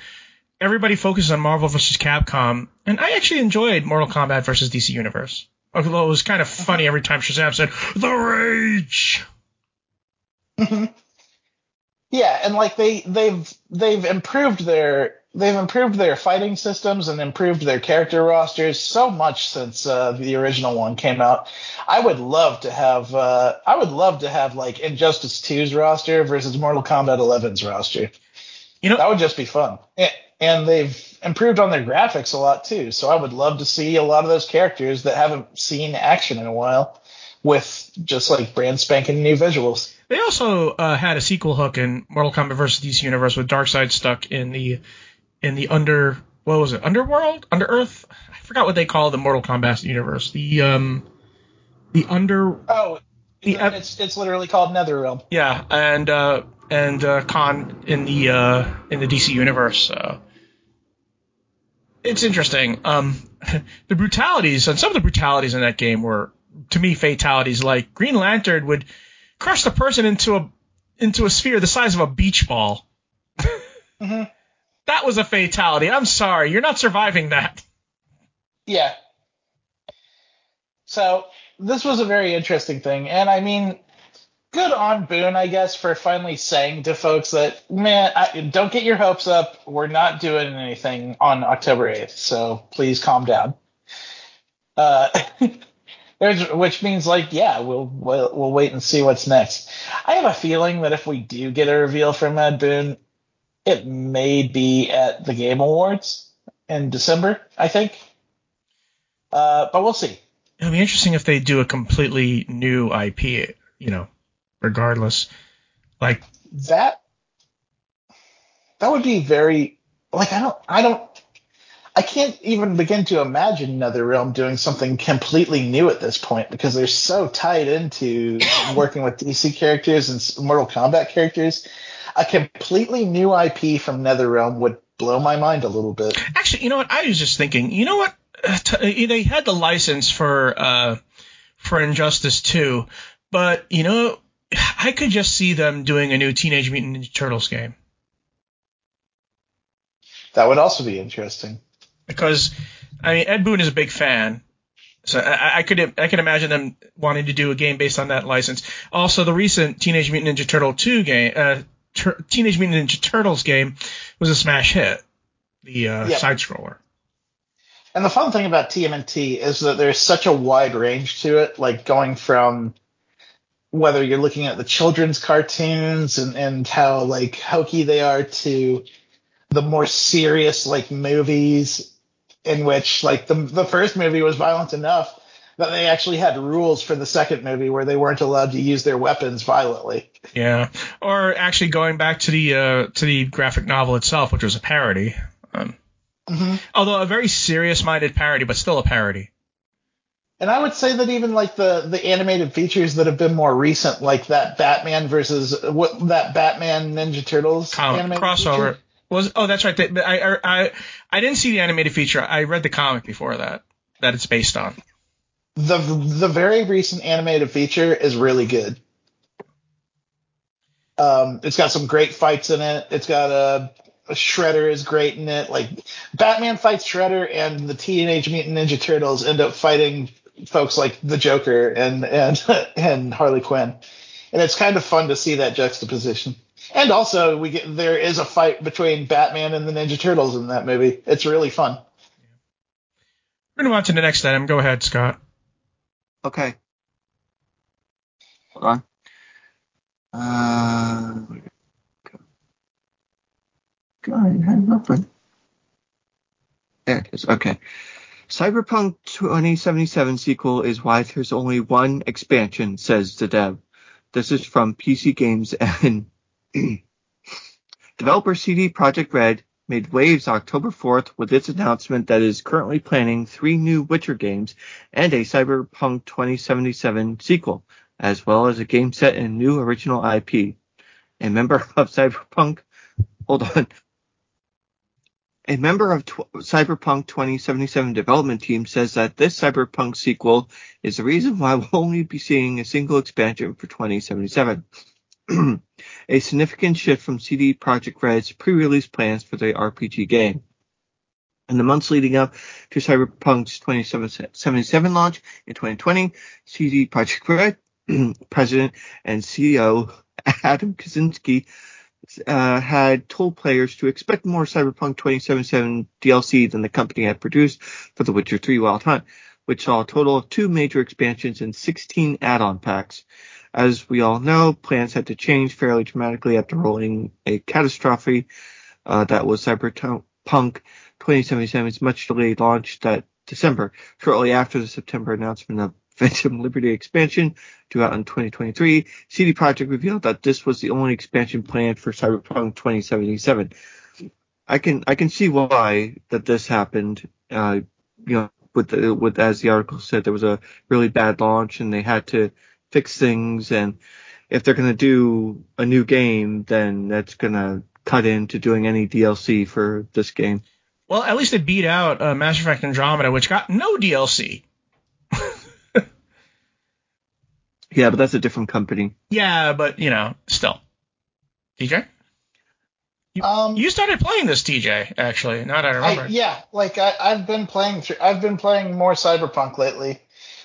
S4: everybody focuses on Marvel versus Capcom, and I actually enjoyed Mortal Kombat versus DC Universe. Although it was kind of funny every time Shazam said "The Rage."
S2: Yeah, and like they they've they've improved their they've improved their fighting systems and improved their character rosters so much since uh, the original one came out. I would love to have uh, I would love to have like Injustice 2's roster versus Mortal Kombat 11's roster.
S4: You know,
S2: That would just be fun. And, they've improved on their graphics a lot too. So I would love to see a lot of those characters that haven't seen action in a while with just like brand spanking new visuals.
S4: They also uh, had a sequel hook in Mortal Kombat vs. DC Universe with Darkseid stuck in the in the under what was it? Underworld? Under Earth I forgot what they call the Mortal Kombat universe. The um the under
S2: Oh,
S4: The
S2: it's it's literally called NetherRealm.
S4: yeah and uh and uh, Kahn in the uh in the DC universe it's interesting. Um the brutalities and some of the brutalities in that game were to me fatalities. Like Green Lantern would crush the person into a into a sphere the size of a beach ball.
S2: Mhm.
S4: That was a fatality. I'm sorry, you're not surviving that.
S2: Yeah. So this was a very interesting thing, and I mean, good on Boon, I guess, for finally saying to folks that, man, I, don't get your hopes up. We're not doing anything on October 8th, so please calm down. Uh, there's, which means like, yeah, we'll, we'll we'll wait and see what's next. I have a feeling that if we do get a reveal from Ed Boon, it may be at the Game Awards in December, I think. Uh, but we'll see.
S4: It'll be interesting if they do a completely new IP, you know, regardless. Like,
S2: That that would be very like I don't I don't I can't even begin to imagine NetherRealm doing something completely new at this point because they're so tied into working with DC characters and Mortal Kombat characters. A completely new IP from NetherRealm would blow my mind a little bit.
S4: Actually, you know what? I was just thinking. You know what? Uh, they had the license for uh, for Injustice 2, but you know, I could just see them doing a new Teenage Mutant Ninja Turtles game.
S2: That would also be interesting.
S4: Because I mean, Ed Boon is a big fan, so I, I, could I could imagine them wanting to do a game based on that license. Also, the recent Teenage Mutant Ninja Turtle 2 game, uh, Tur- Teenage Mutant Ninja Turtles game, was a smash hit. The uh,
S2: Yep.
S4: side scroller.
S2: And the fun thing about TMNT is that there's such a wide range to it, like going from whether you're looking at the children's cartoons and, and how like hokey they are to the more serious like movies in which like the the first movie was violent enough that they actually had rules for the second movie where they weren't allowed to use their weapons violently.
S4: Yeah, or actually going back to the uh, to the graphic novel itself, which was a parody. Um, Although a very serious-minded parody, but still a parody.
S2: And I would say that even like the the animated features that have been more recent, like that Batman versus what that Batman Ninja Turtles
S4: Comic crossover
S2: feature.
S4: was. Oh, that's right. I, I I I didn't see the animated feature. I read the comic before that that it's based on.
S2: The the very recent animated feature is really good. Um, it's got some great fights in it. It's got a, a Shredder is great in it. Like Batman fights Shredder, and the Teenage Mutant Ninja Turtles end up fighting folks like the Joker and and and Harley Quinn, and it's kind of fun to see that juxtaposition. And also, we get there is a fight between Batman and the Ninja Turtles in that movie. It's really fun.
S4: We're gonna move on to the next item. Go ahead, Scott.
S3: Okay. Hold on. Uh, go? God, had it open. There it is. Okay. Cyberpunk 2077 sequel is why there's only one expansion, says the dev. This is from PC Games and developer CD Projekt Red made waves October 4th with its announcement that it is currently planning three new Witcher games and a Cyberpunk 2077 sequel, as well as a game set in new original IP. A member of Cyberpunk, hold on. A member of tw- Cyberpunk 2077 development team says that this Cyberpunk sequel is the reason why we'll only be seeing a single expansion for 2077. A significant shift from CD Projekt Red's pre-release plans for the RPG game. In the months leading up to Cyberpunk's 2077 launch in 2020, CD Projekt Red president and CEO Adam Kiciński uh, had told players to expect more Cyberpunk 2077 DLC than the company had produced for The Witcher 3 Wild Hunt, which saw a total of two major expansions and 16 add-on packs. As we all know, plans had to change fairly dramatically after rolling a catastrophe uh, that was Cyberpunk 2077's much delayed launch that December, shortly after the September announcement of Phantom Liberty expansion due out in 2023. CD Projekt revealed that this was the only expansion planned for Cyberpunk 2077. I can I can see why that this happened. Uh, you know, with the, with as the article said, there was a really bad launch and they had to fix things. And if they're gonna do a new game, then that's gonna cut into doing any DLC for this game.
S4: Well, at least it beat out uh, Mass Effect Andromeda, which got no DLC.
S3: Yeah, but that's a different company.
S4: Yeah, but you know, still. TJ,
S2: Um,
S4: you started playing this, TJ. Actually, now that I remember.
S2: I, yeah, like I, I've been playing through. I've been playing more Cyberpunk lately.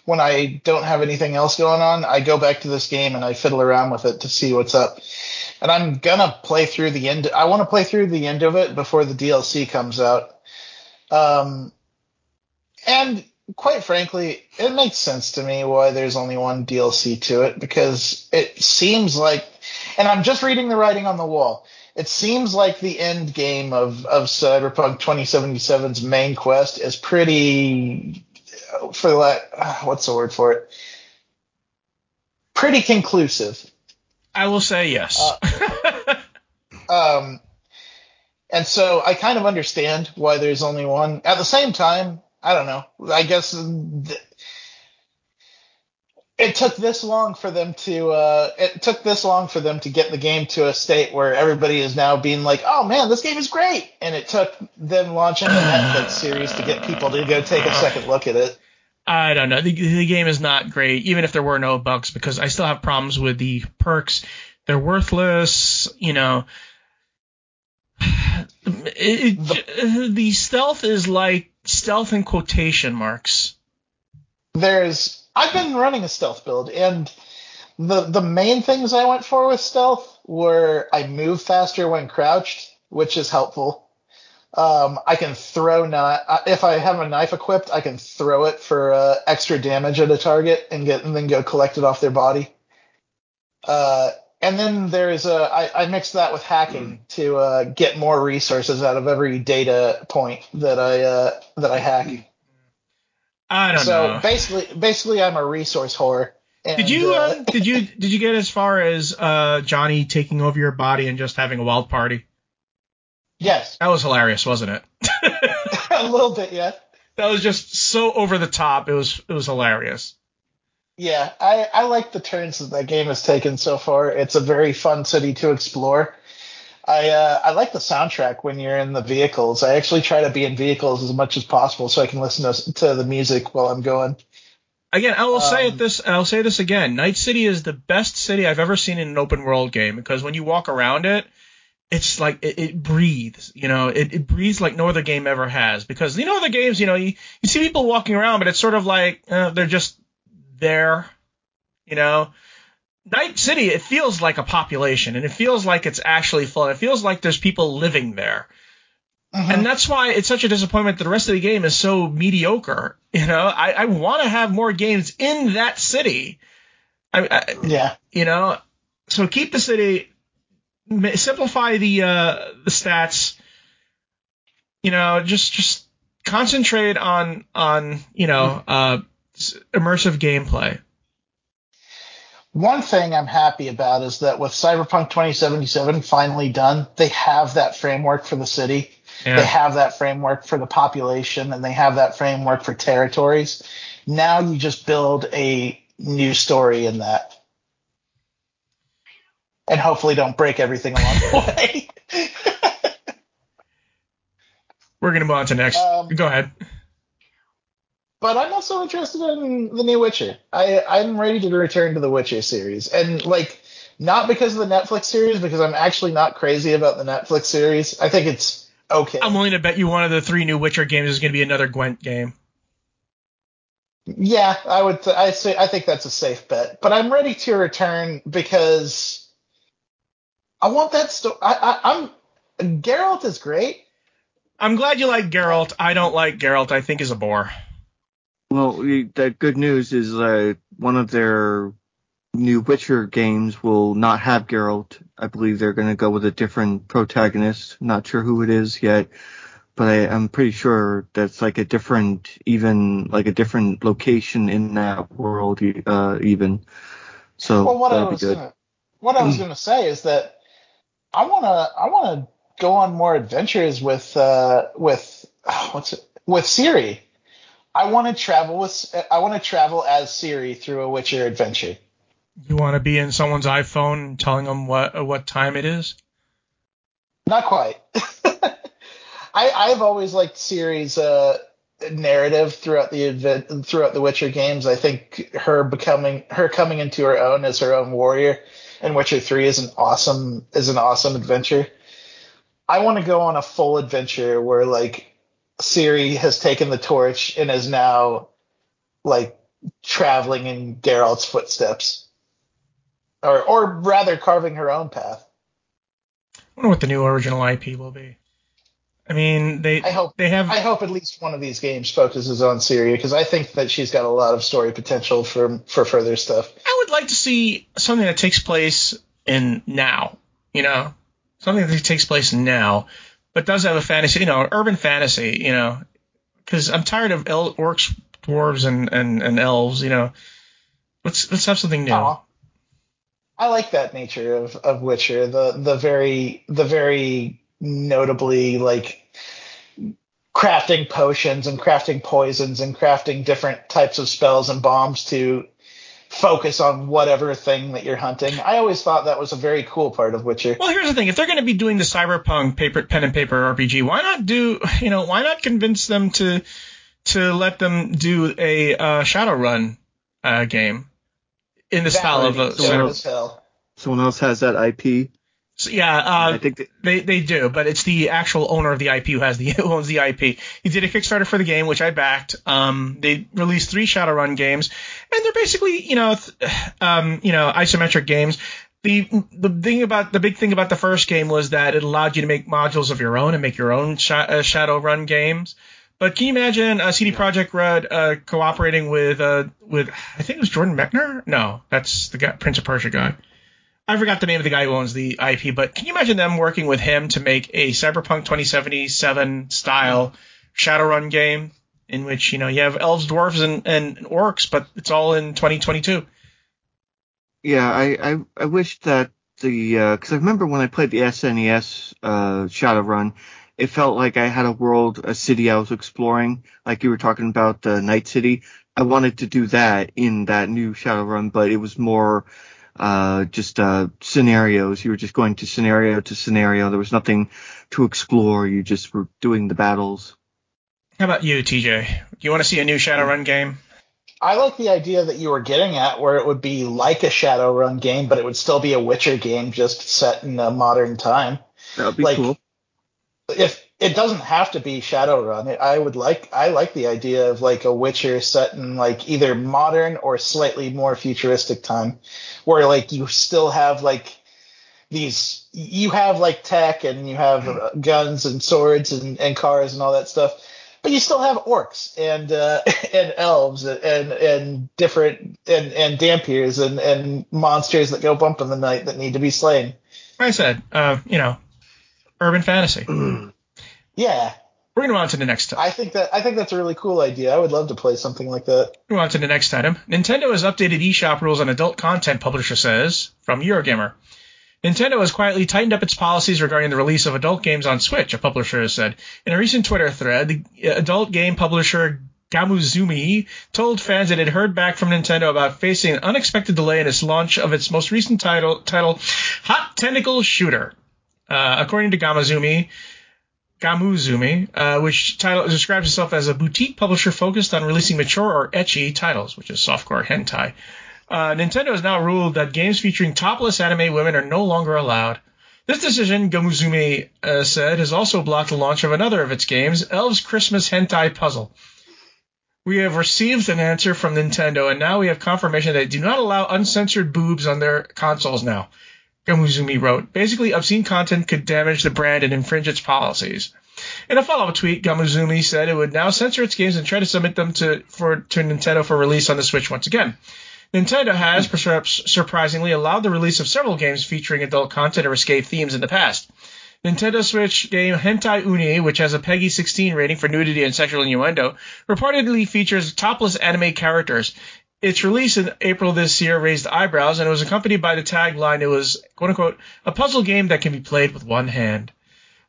S2: When I don't have anything else going on, I go back to this game and I fiddle around with it to see what's up. And I'm gonna play through the end. I want to play through the end of it before the DLC comes out. Um, and quite frankly, it makes sense to me why there's only one DLC to it because it seems like, and I'm just reading the writing on the wall. It seems like the end game of, of Cyberpunk 2077's main quest is pretty, for uh, what's the word for it? Pretty conclusive.
S4: I will say yes.
S2: Um, and so I kind of understand why there's only one. At the same time, I don't know. I guess th- it took this long for them to uh, it took this long for them to get the game to a state where everybody is now being like, "Oh man, this game is great!" And it took them launching a Netflix series to get people to go take a second look at it.
S4: I don't know. The, the game is not great, even if there were no bugs, because I still have problems with the perks. They're worthless. You know, it, it, the stealth is like stealth in quotation marks.
S2: There's I've been running a stealth build, and the the main things I went for with stealth were I move faster when crouched, which is helpful. Um, I can throw not if I have a knife equipped, I can throw it for uh, extra damage at a target and get and then go collect it off their body. Uh, and then there's a I, I mixed that with hacking to uh, get more resources out of every data point that I uh, that I hack.
S4: I don't
S2: so
S4: know.
S2: So basically, basically, I'm a resource whore. And,
S4: Did you
S2: uh,
S4: uh, did you did you get as far as uh, Johnny taking over your body and just having a wild party?
S2: Yes,
S4: That was hilarious, wasn't it?
S2: a little bit, yeah.
S4: that was just so over the top. It was it was hilarious.
S2: Yeah, I, I like the turns that that game has taken so far. It's a very fun city to explore. I uh, I like the soundtrack when you're in the vehicles. I actually try to be in vehicles as much as possible so I can listen to, to the music while I'm going.
S4: Again, I will say
S2: Um,
S4: it this. I'll say this again. Night City is the best city I've ever seen in an open world game because when you walk around it, it's like it, it breathes. You know, it, it breathes like no other game ever has. Because you know other games, you know, you, you see people walking around, but it's sort of like uh, they're just there. You know, Night City, it feels like a population, and it feels like it's actually full. It feels like there's people living there. And that's why it's such a disappointment that the rest of the game is so mediocre. You know, I, I want to have more games in that city. I, I,
S2: yeah,
S4: you know, so keep the city, simplify the uh, the stats. You know, just just concentrate on on you know uh, immersive gameplay.
S2: One thing I'm happy about is that with Cyberpunk 2077 finally done, they have that framework for the city.
S4: Yeah.
S2: They have that framework for the population and they have that framework for territories. Now you just build a new story in that. And hopefully don't break everything along the way.
S4: We're gonna move on to next.
S2: Um,
S4: Go ahead.
S2: but I'm also interested in the new Witcher. I, I'm ready to return to the Witcher series. And like not because of the Netflix series, because I'm actually not crazy about the Netflix series. I think it's okay.
S4: I'm willing to bet you one of the three new Witcher games is gonna be another Gwent game.
S2: Yeah, I would. I say I think that's a safe bet. But I'm ready to return because I want that story. I, I, I'm Geralt is great.
S4: I'm glad you like Geralt. I don't like Geralt. I think is a bore.
S3: Well, the good news is uh, one of their new Witcher games will not have Geralt. I believe they're going to go with a different protagonist. Not sure who it is yet, but I, I'm pretty sure that's like a different, even like a different location in that world, uh, even. So
S2: Well, what I
S3: that'll be
S2: was
S3: good.
S2: gonna, what I was gonna say is that I wanna I wanna go on more adventures with uh with oh, what's it with Ciri. I want to travel with I want to travel as Ciri through a Witcher adventure.
S4: You want to be in someone's iPhone telling them what what time it is?
S2: Not quite. I I've always liked Ciri's uh narrative throughout the event throughout the Witcher games. I think her becoming her coming into her own as her own warrior in Witcher 3 is an awesome is an awesome adventure. I want to go on a full adventure where like Ciri has taken the torch and is now like traveling in Geralt's footsteps. Or or rather carving her own path.
S4: I wonder what the new original IP will be. I mean, they
S2: I hope
S4: they have
S2: I hope at least one of these games focuses on Syria because I think that she's got a lot of story potential for for further stuff.
S4: I would like to see something that takes place in now, you know, something that takes place now, but does have a fantasy, you know, an urban fantasy, you know, because I'm tired of el- orcs, dwarves, and, and, and elves, you know. Let's let's have something new.
S2: Aw. I like that nature of, of Witcher, the the very the very notably like crafting potions and crafting poisons and crafting different types of spells and bombs to focus on whatever thing that you're hunting. I always thought that was a very cool part of Witcher.
S4: Well, here's the thing: if they're going to be doing the cyberpunk paper pen and paper RPG, why not do you know why not convince them to to let them do a uh, Shadowrun uh, game in the
S2: That
S4: style of
S2: would
S4: a
S2: be dope
S3: cyber- Someone else has that IP.
S4: So, yeah, uh,
S3: I think that,
S4: They they do, but it's the actual owner of the IP who has the who owns the IP. He did a Kickstarter for the game, which I backed. Um, they released three Shadowrun games, and they're basically you know th- um, you know isometric games. The the thing about the big thing about the first game was that it allowed you to make modules of your own and make your own sh- uh, Shadowrun games. But can you imagine uh, CD Projekt Red uh, cooperating with uh, with I think it was Jordan Mechner? No, that's the guy, Prince of Persia guy. I forgot the name of the guy who owns the IP, but can you imagine them working with him to make a Cyberpunk 2077 style Shadowrun game in which you know you have elves, dwarves, and, and orcs, but it's all in 2022.
S3: yeah, I, I, I wish that the, uh 'cause I remember when I played the SNES, uh, Shadowrun, it felt like I had a world, a city I was exploring, like you were talking about the Night City. I wanted to do that in that new Shadowrun, but it was more, uh, just, uh, scenarios. You were just going to scenario to scenario. There was nothing to explore. You just were doing the battles.
S4: How about you, TJ? Do you want to see a new Shadowrun game?
S2: I like the idea that you were getting at, where it would be like a Shadowrun game, but it would still be a Witcher game, just set in a modern time.
S3: That would be
S2: Like,
S3: cool.
S2: If it doesn't have to be Shadowrun, I would like I like the idea of like a Witcher set in like either modern or slightly more futuristic time, where like you still have like these you have like tech and you have uh, guns and swords and, and cars and all that stuff but you still have orcs and uh, and elves and and different and and dhampirs and and monsters that go bump in the night that need to be slain.
S4: I said, uh, you know, urban fantasy.
S2: Yeah,
S4: We're gonna move on to the next.
S2: I think that I think that's a really cool idea. I would love to play something like that.
S4: Move on to the next item. Nintendo has updated eShop rules on adult content, publisher says, from Eurogamer. Nintendo has quietly tightened up its policies regarding the release of adult games on Switch, a publisher has said. In a recent Twitter thread, the uh, adult game publisher Gamuzumi told fans it had heard back from Nintendo about facing an unexpected delay in its launch of its most recent title, title Hot Tentacle Shooter. Uh, according to Gamazumi, Gamuzumi, uh, which title describes itself as a boutique publisher focused on releasing mature or ecchi titles, which is softcore hentai. Uh, Nintendo has now ruled that games featuring topless anime women are no longer allowed. This decision, Gamuzumi uh, said, has also blocked the launch of another of its games, Elves Christmas Hentai Puzzle. We have received an answer from Nintendo, and now we have confirmation that they do not allow uncensored boobs on their consoles now. Gamuzumi wrote. Basically, obscene content could damage the brand and infringe its policies. In a follow-up tweet, Gamuzumi said it would now censor its games and try to submit them to for to Nintendo for release on the Switch once again. Nintendo has, perhaps surprisingly, allowed the release of several games featuring adult content or risque themes in the past. Nintendo Switch game Hentai Uni, which has a PEGI 16 rating for nudity and sexual innuendo, reportedly features topless anime characters. Its release in April this year raised eyebrows, and it was accompanied by the tagline, it was, quote unquote, a puzzle game that can be played with one hand.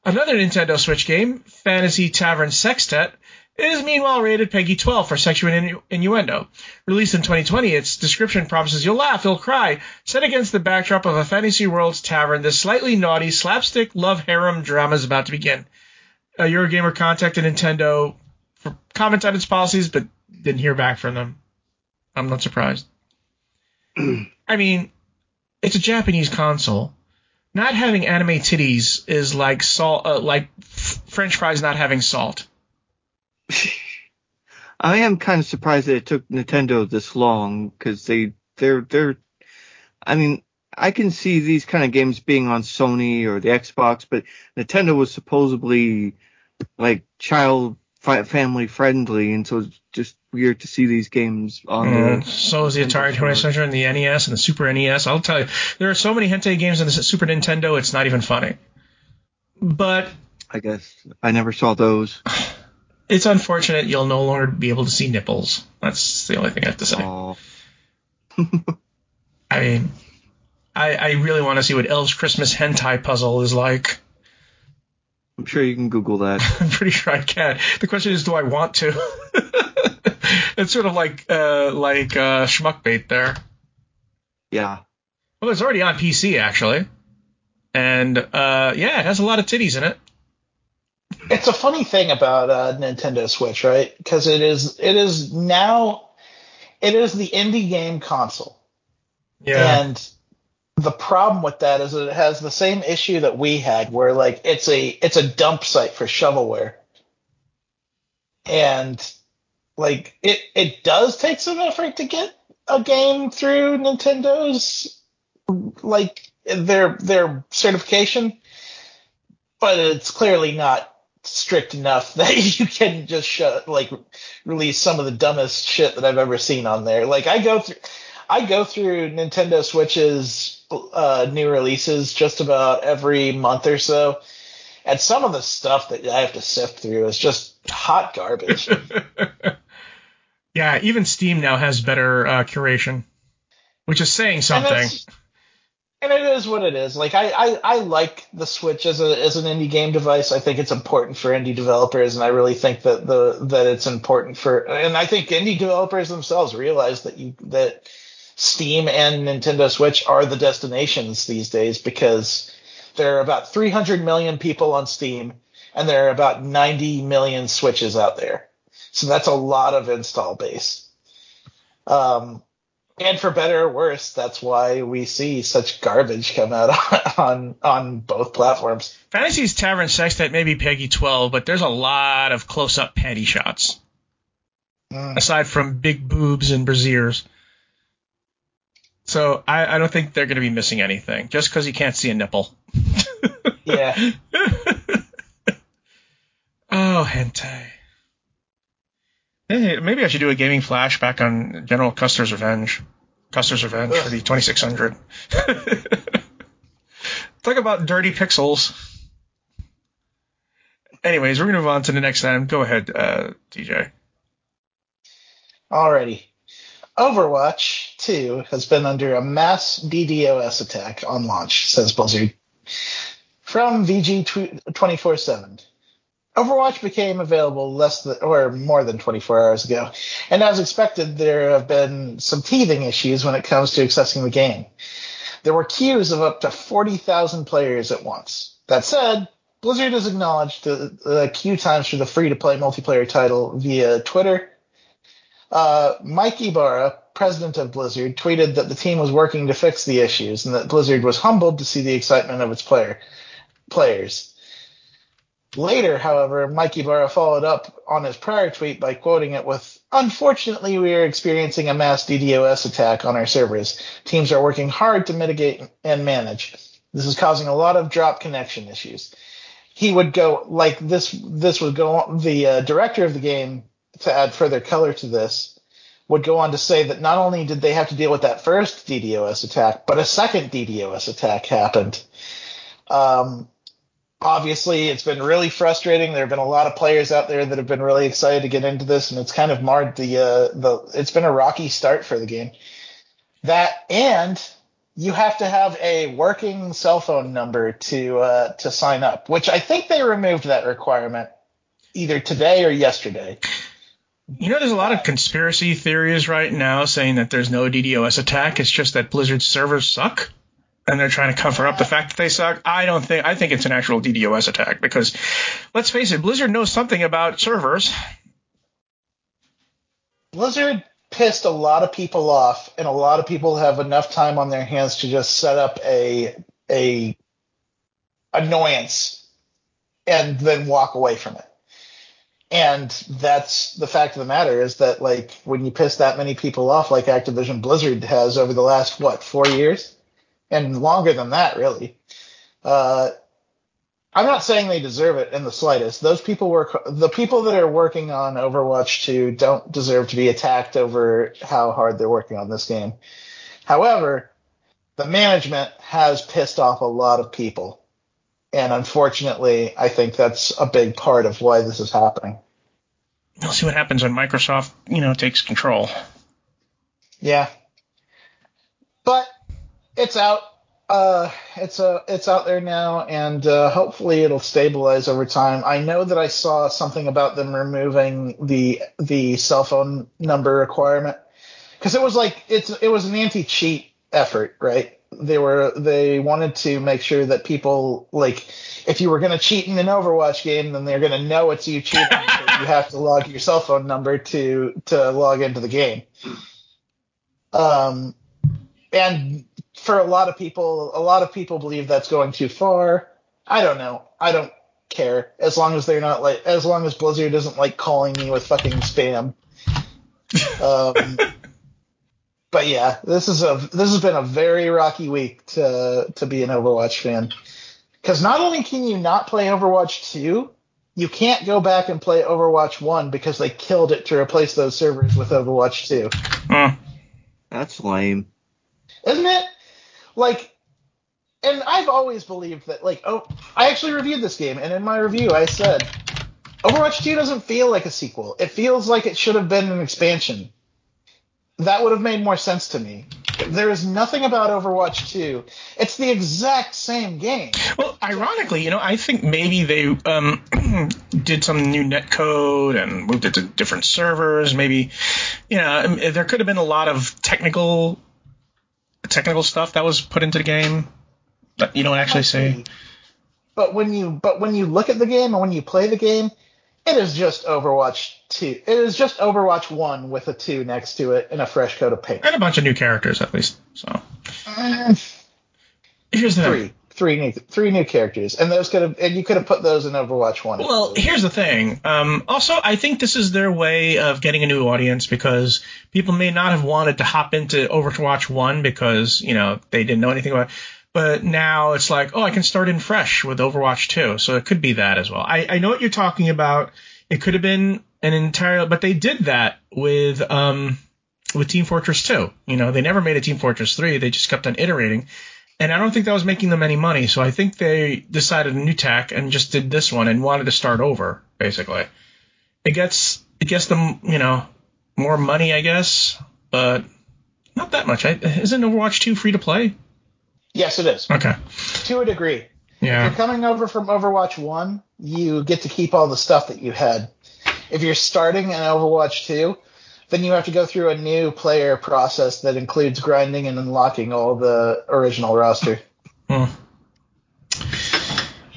S4: Another Nintendo Switch game, Fantasy Tavern Sextet, is meanwhile rated PEGI 12 for sexual innu- innuendo. Released in 2020, its description promises you'll laugh, you'll cry. Set against the backdrop of a fantasy world's tavern, this slightly naughty slapstick love harem drama is about to begin. Uh, Eurogamer contacted Nintendo for comment on its policies, but didn't hear back from them. I'm not surprised. I mean, it's a Japanese console. Not having anime titties is like salt, uh, like f- French fries not having salt.
S3: I am kind of surprised that it took Nintendo this long because they they're they're I mean I can see these kind of games being on Sony or the Xbox, but Nintendo was supposedly like child family friendly, and so it's just weird to see these games on
S4: Mm,
S3: the.
S4: so is the Atari
S3: Nintendo
S4: 2600 and the NES and the Super NES. I'll tell you, there are so many hentai games on the Super Nintendo, it's not even funny. But
S3: I guess I never saw those.
S4: it's unfortunate you'll no longer be able to see nipples. That's the only thing I have to say. I mean, I, I really want to see what Elves Christmas hentai puzzle is like.
S3: I'm sure you can Google that.
S4: I'm pretty sure I can. The question is, do I want to? it's sort of like uh, like uh, schmuck bait there.
S3: Yeah.
S4: Well, it's already on PC actually, and uh, yeah, it has a lot of titties in it.
S2: It's a funny thing about uh, Nintendo Switch, right? Because it is it is now it is the indie game console, Yeah. and the problem with that is that it has the same issue that we had, where like it's a it's a dump site for shovelware, and like it it does take some effort to get a game through Nintendo's like their their certification, but it's clearly not strict enough that you can just shut like release some of the dumbest shit that I've ever seen on there. Like I go through I go through Nintendo Switch's uh, new releases just about every month or so, and some of the stuff that I have to sift through is just hot garbage.
S4: yeah, even Steam now has better uh, curation, which is saying something.
S2: And, and it is what it is. Like I, I, I like the Switch as a as an indie game device. I think it's important for indie developers, and I really think that the that it's important for. And I think indie developers themselves realize that you that Steam and Nintendo Switch are the destinations these days because there are about 300 million people on Steam and there are about 90 million Switches out there. So that's a lot of install base. Um, and for better or worse, that's why we see such garbage come out on on both platforms.
S4: Fantasy's Tavern Sextet may be PEGI 12, but there's a lot of close-up panty shots. Mm. Aside from big boobs and brassieres. So I, I don't think they're going to be missing anything just because you can't see a nipple.
S2: yeah.
S4: oh, hentai. Hey, maybe I should do a gaming flashback on General Custer's Revenge. Custer's Revenge Ugh. for the 2600. Talk about dirty pixels. Anyways, we're going to move on to the next item. Go ahead, uh, DJ.
S2: Alrighty. Overwatch 2 has been under a mass DDoS attack on launch, says Blizzard. From VG 24 7. Overwatch became available less than, or more than 24 hours ago, and as expected, there have been some teething issues when it comes to accessing the game. There were queues of up to 40,000 players at once. That said, Blizzard has acknowledged the, the uh, queue times for the free to play multiplayer title via Twitter uh, Mike Ybarra, president of Blizzard, tweeted that the team was working to fix the issues and that Blizzard was humbled to see the excitement of its player players. Later, however, Mike Ybarra followed up on his prior tweet by quoting it with, Unfortunately, we are experiencing a mass DDoS attack on our servers. Teams are working hard to mitigate and manage. This is causing a lot of drop connection issues. He would go like this. This would go on. The uh, director of the game to add further color to this, would go on to say that not only did they have to deal with that first DDoS attack, but a second DDoS attack happened. Um, obviously, it's been really frustrating. There have been a lot of players out there that have been really excited to get into this, and it's kind of marred the uh, the. It's been a rocky start for the game. That and you have to have a working cell phone number to uh, to sign up, which I think they removed that requirement either today or yesterday.
S4: You know, there's a lot of conspiracy theories right now saying that there's no DDoS attack. It's just that Blizzard's servers suck, and they're trying to cover up the fact that they suck. I don't think. I think it's an actual DDoS attack because, let's face it, Blizzard knows something about servers.
S2: Blizzard pissed a lot of people off, and a lot of people have enough time on their hands to just set up a a annoyance and then walk away from it and that's the fact of the matter is that like when you piss that many people off like Activision Blizzard has over the last what four years and longer than that really uh, I'm not saying they deserve it in the slightest. Those people work the people that are working on Overwatch 2 don't deserve to be attacked over how hard they're working on this game. However, the management has pissed off a lot of people. And unfortunately, I think that's a big part of why this is happening.
S4: We'll see what happens when Microsoft, you know, takes control.
S2: Yeah. But it's out. Uh, it's uh, it's out there now, and uh, hopefully it'll stabilize over time. I know that I saw something about them removing the the cell phone number requirement because it was like it's it was an anti cheat effort, right? They were they wanted to make sure that people like if you were going to cheat in an Overwatch game, then they're going to know it's you cheating. you have to log your cell phone number to to log into the game. Um, and for a lot of people, a lot of people believe that's going too far. I don't know. I don't care as long as they're not like as long as Blizzard isn't like calling me with fucking spam. Um, but yeah, this is a this has been a very rocky week to to be an Overwatch fan. Because not only can you not play Overwatch 2, you can't go back and play Overwatch 1 because they killed it to replace those servers with Overwatch 2.
S4: Hmm.
S3: That's lame.
S2: Isn't it? Like, and I've always believed that, like, oh, I actually reviewed this game, and in my review, I said Overwatch 2 doesn't feel like a sequel. It feels like it should have been an expansion. That would have made more sense to me. There is nothing about Overwatch 2. It's the exact same game.
S4: Well, ironically, you know, I think maybe they um, did some new netcode and moved it to different servers. Maybe, you know, um, there could have been a lot of technical technical stuff that was put into the game that you don't actually see.
S2: But when you but when you look at the game and when you play the game, it is just Overwatch 2. It is just Overwatch 1 with a 2 next to it and a fresh coat of paint.
S4: And a bunch of new characters, at least. So
S2: Uh,
S4: here's the thing.
S2: three. Three new three new characters. And those could have and you could have put those in Overwatch 1.
S4: Well, here's the thing. Um, also, I think this is their way of getting a new audience because people may not have wanted to hop into Overwatch 1 because, you know, they didn't know anything about it. But now it's like, oh, I can start in fresh with Overwatch 2. So it could be that as well. I, I know what you're talking about. It could have been an entire, but they did that with, um, with Team Fortress 2. You know, they never made a Team Fortress 3. They just kept on iterating. And I don't think that was making them any money. So I think they decided a new tack and just did this one and wanted to start over, basically. It gets, it gets them, you know, more money, I guess, but not that much. I, isn't Overwatch 2 free to play?
S2: Yes, it is.
S4: Okay.
S2: To a degree.
S4: Yeah.
S2: If you're coming over from Overwatch 1, you get to keep all the stuff that you had. If you're starting in Overwatch 2, then you have to go through a new player process that includes grinding and unlocking all the original roster.
S4: Hmm.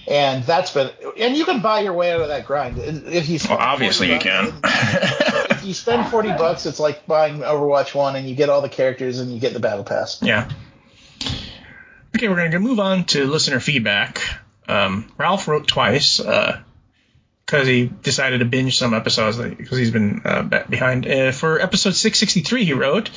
S2: And that's been, and you can buy your way out of that grind. If you
S4: Well, obviously you can.
S2: if you spend 40 bucks, it's like buying Overwatch 1 and you get all the characters and you get the battle pass.
S4: Yeah. Okay, we're going to move on to listener feedback. Um, Ralph wrote twice because he decided to binge some episodes because he's been uh, behind. Uh, for episode 663, he wrote,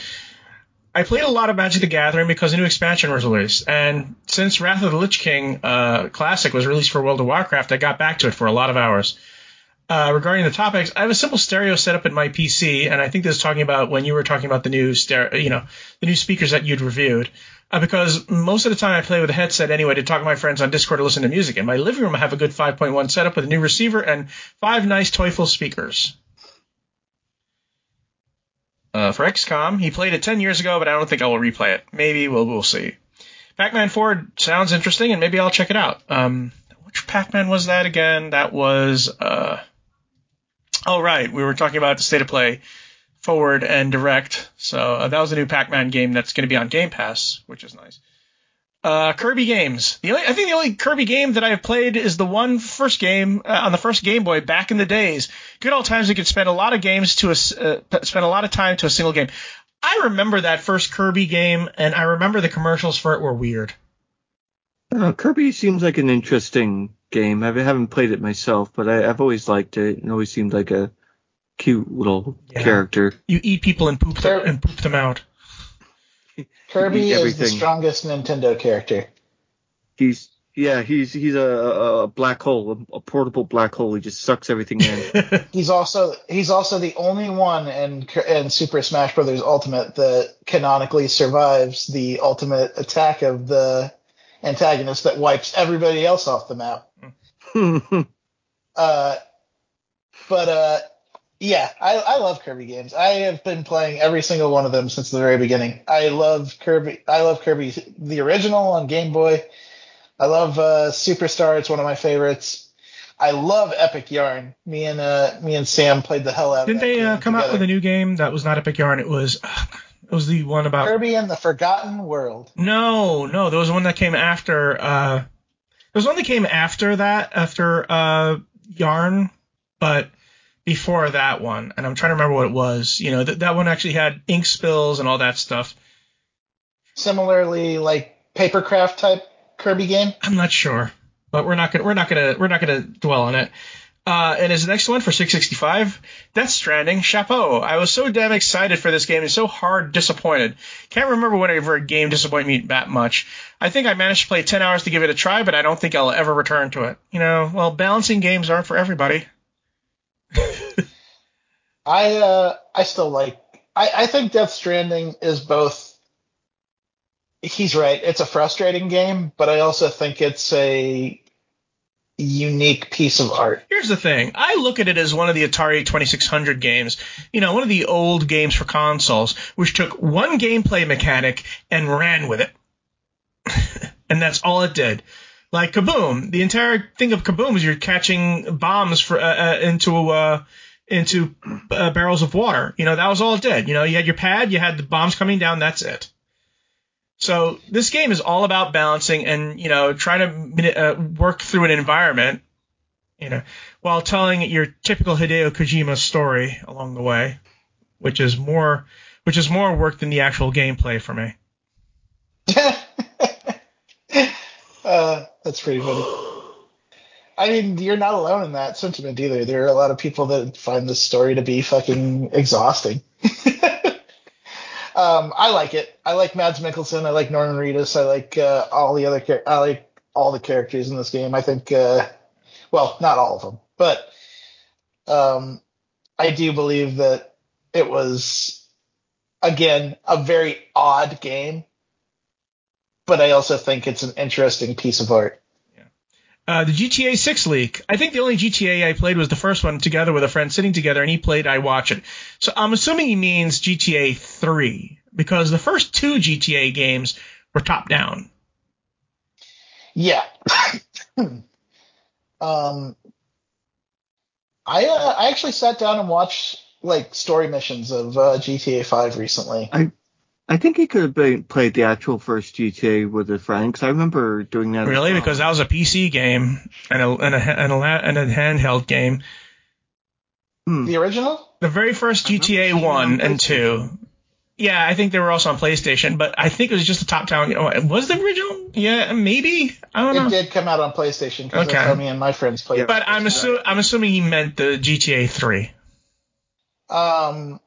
S4: I played a lot of Magic the Gathering because a new expansion was released, and since Wrath of the Lich King uh, Classic was released for World of Warcraft, I got back to it for a lot of hours. Uh, regarding the topics, I have a simple stereo setup in my PC, and I think this is talking about when you were talking about the new stereo, you know, the new speakers that you'd reviewed. Uh, because most of the time I play with a headset anyway to talk to my friends on Discord or listen to music. In my living room, I have a good 5.1 setup with a new receiver and five nice Teufel speakers. Uh, for XCOM, he played it 10 years ago, but I don't think I will replay it. Maybe we'll we'll see. Pac-Man 4 sounds interesting, and maybe I'll check it out. Um, which Pac-Man was that again? That was uh, oh right, we were talking about the state of play forward and direct. So uh, that was a new Pac-Man game that's going to be on Game Pass, which is nice. Uh, Kirby games. The only, I think the only Kirby game that I have played is the one first game uh, on the first Game Boy back in the days. Good old times. We could spend a lot of games to a, uh, spend a lot of time to a single game. I remember that first Kirby game, and I remember the commercials for it were weird.
S3: Know, Kirby seems like an interesting game. I haven't played it myself, but I, I've always liked it. It always seemed like a cute little
S4: Yeah.
S3: character.
S4: You eat people and poop them,
S2: Sure.
S4: and poop them out.
S2: Kirby is the strongest Nintendo character.
S3: He's yeah, he's he's a, a, a black hole, a, a portable black hole. He just sucks everything in.
S2: He's also he's also the only one in in Super Smash Bros. Ultimate that canonically survives the ultimate attack of the antagonist that wipes everybody else off the map. Uh, but uh, Yeah, I, I love Kirby games. I have been playing every single one of them since the very beginning. I love Kirby. I love Kirby the original on Game Boy. I love uh, Superstar. It's one of my favorites. I love Epic Yarn. Me and uh, me and Sam played the hell out. Of.
S4: Didn't
S2: of that
S4: they uh, come out with a new game that was not Epic Yarn? It was it was the one about
S2: Kirby and the Forgotten World?
S4: No, no, there was one that came after. Uh, there was one that came after that, after uh, Yarn, but before that one, and I'm trying to remember what it was. You know, that that one actually had ink spills and all that stuff.
S2: Similarly, like papercraft type Kirby game.
S4: I'm not sure, but we're not gonna we're not gonna we're not gonna dwell on it. Uh, and his next one for 665, Death Stranding, Chapeau. I was so damn excited for this game and so hard disappointed. Can't remember whenever a game disappointed me that much. I think I managed to play 10 hours to give it a try, but I don't think I'll ever return to it. You know, well, balancing games aren't for everybody.
S2: I uh I still like I, I think Death Stranding is both he's right, it's a frustrating game, but I also think it's a unique piece of art.
S4: Here's the thing. I look at it as one of the Atari 2600 games. You know, one of the old games for consoles, which took one gameplay mechanic and ran with it. and that's all it did. Like Kaboom, the entire thing of Kaboom is you're catching bombs for uh, uh, into uh, into uh, barrels of water. You know, that was all it did. You know, you had your pad, you had the bombs coming down, that's it. So this game is all about balancing and you know trying to uh, work through an environment, you know, while telling your typical Hideo Kojima story along the way, which is more which is more work than the actual gameplay for me.
S2: uh, that's pretty funny. I mean, you're not alone in that sentiment either. There are a lot of people that find this story to be fucking exhausting. um, I like it. I like Mads Mikkelsen. I like Norman Reedus. I like uh, all the other. Char- I like all the characters in this game. I think, uh, well, not all of them, but um, I do believe that it was again a very odd game, but I also think it's an interesting piece of art.
S4: Uh, the GTA 6 leak. I think the only GTA I played was the first one together with a friend sitting together, and he played, I watch it. So I'm assuming he means GTA 3 because the first two GTA games were top down.
S2: Yeah. um, I uh, I actually sat down and watched like story missions of uh, GTA 5 recently.
S3: I I think he could have been, played the actual first GTA with his friends. I remember doing that.
S4: Really, because that was a PC game and a and a and a, and a handheld game.
S3: Hmm.
S2: The original?
S4: The very first
S3: I remember seeing it
S4: GTA one and two. Yeah, I think they were also on PlayStation, but I think it was just a top down. Was the original? Yeah, maybe. I don't know.
S2: It did come out on PlayStation because
S4: Okay.
S2: me and my friends played.
S3: Yeah.
S2: it.
S4: But I'm assu- I'm assuming he meant the GTA three.
S2: Um,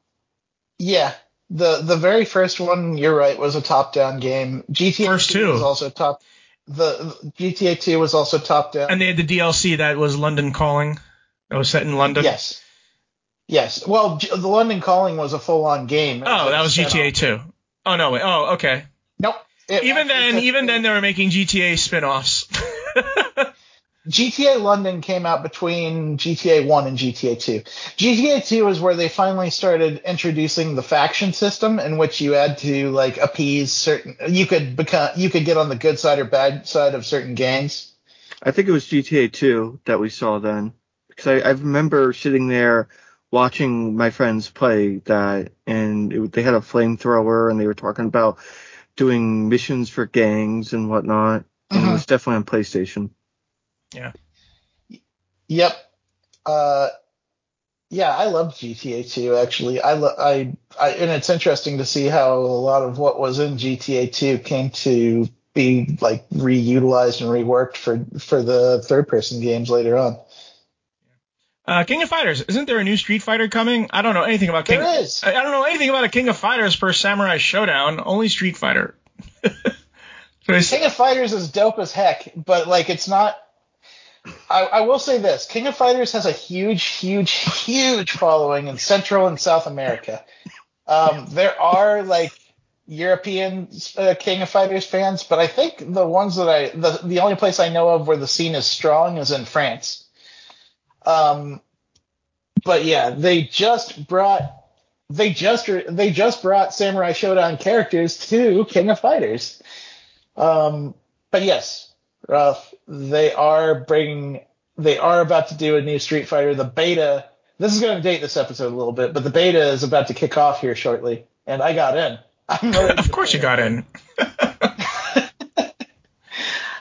S2: yeah, the the very first one, you're right, was a top-down game. GTA
S4: First
S2: 2 was also top. The the GTA 2 was also top-down.
S4: And they had the DLC that was London Calling. That was set in London.
S2: yes, yes. Well, G- the London Calling was a full-on game.
S4: Oh, that was GTA
S2: on-
S4: two. Oh no, wait. Oh, okay.
S2: Nope. It
S4: Even then, even then, they were making GTA spin-offs.
S2: GTA London came out between GTA 1 and GTA 2. GTA 2 is where they finally started introducing the faction system in which you had to like appease certain you could become you could get on the good side or bad side of certain gangs.
S3: I think it was GTA 2 that we saw then because I, I remember sitting there watching my friends play that, and it, they had a flamethrower, and they were talking about doing missions for gangs and whatnot. And it
S2: Mhm.
S3: was definitely on PlayStation.
S2: Yep. Uh yeah, I loved GTA 2 actually. I, lo- I I and it's interesting to see how a lot of what was in GTA 2 came to be like reutilized and reworked for for the third person games later on.
S4: uh, King of Fighters. Isn't there a new Street Fighter coming? I don't know anything about King.
S2: There is.
S4: I I don't know anything about a King of Fighters per Samurai Shodown. Only Street Fighter. So
S2: King of Fighters is dope as heck, but like it's not. I, I will say this: King of Fighters has a huge, huge, huge following in Central and South America. Um, there are like European uh, King of Fighters fans, but I think the ones that I the the only place I know of where the scene is strong is in France. Um, but yeah, they just brought they just they just brought Samurai Shodown characters to King of Fighters. Um, but yes, Ralph, they are bringing they are about to do a new Street Fighter. The beta. This is going to date this episode a little bit, but the beta is about to kick off here shortly, and I got in.
S4: Of course you got in.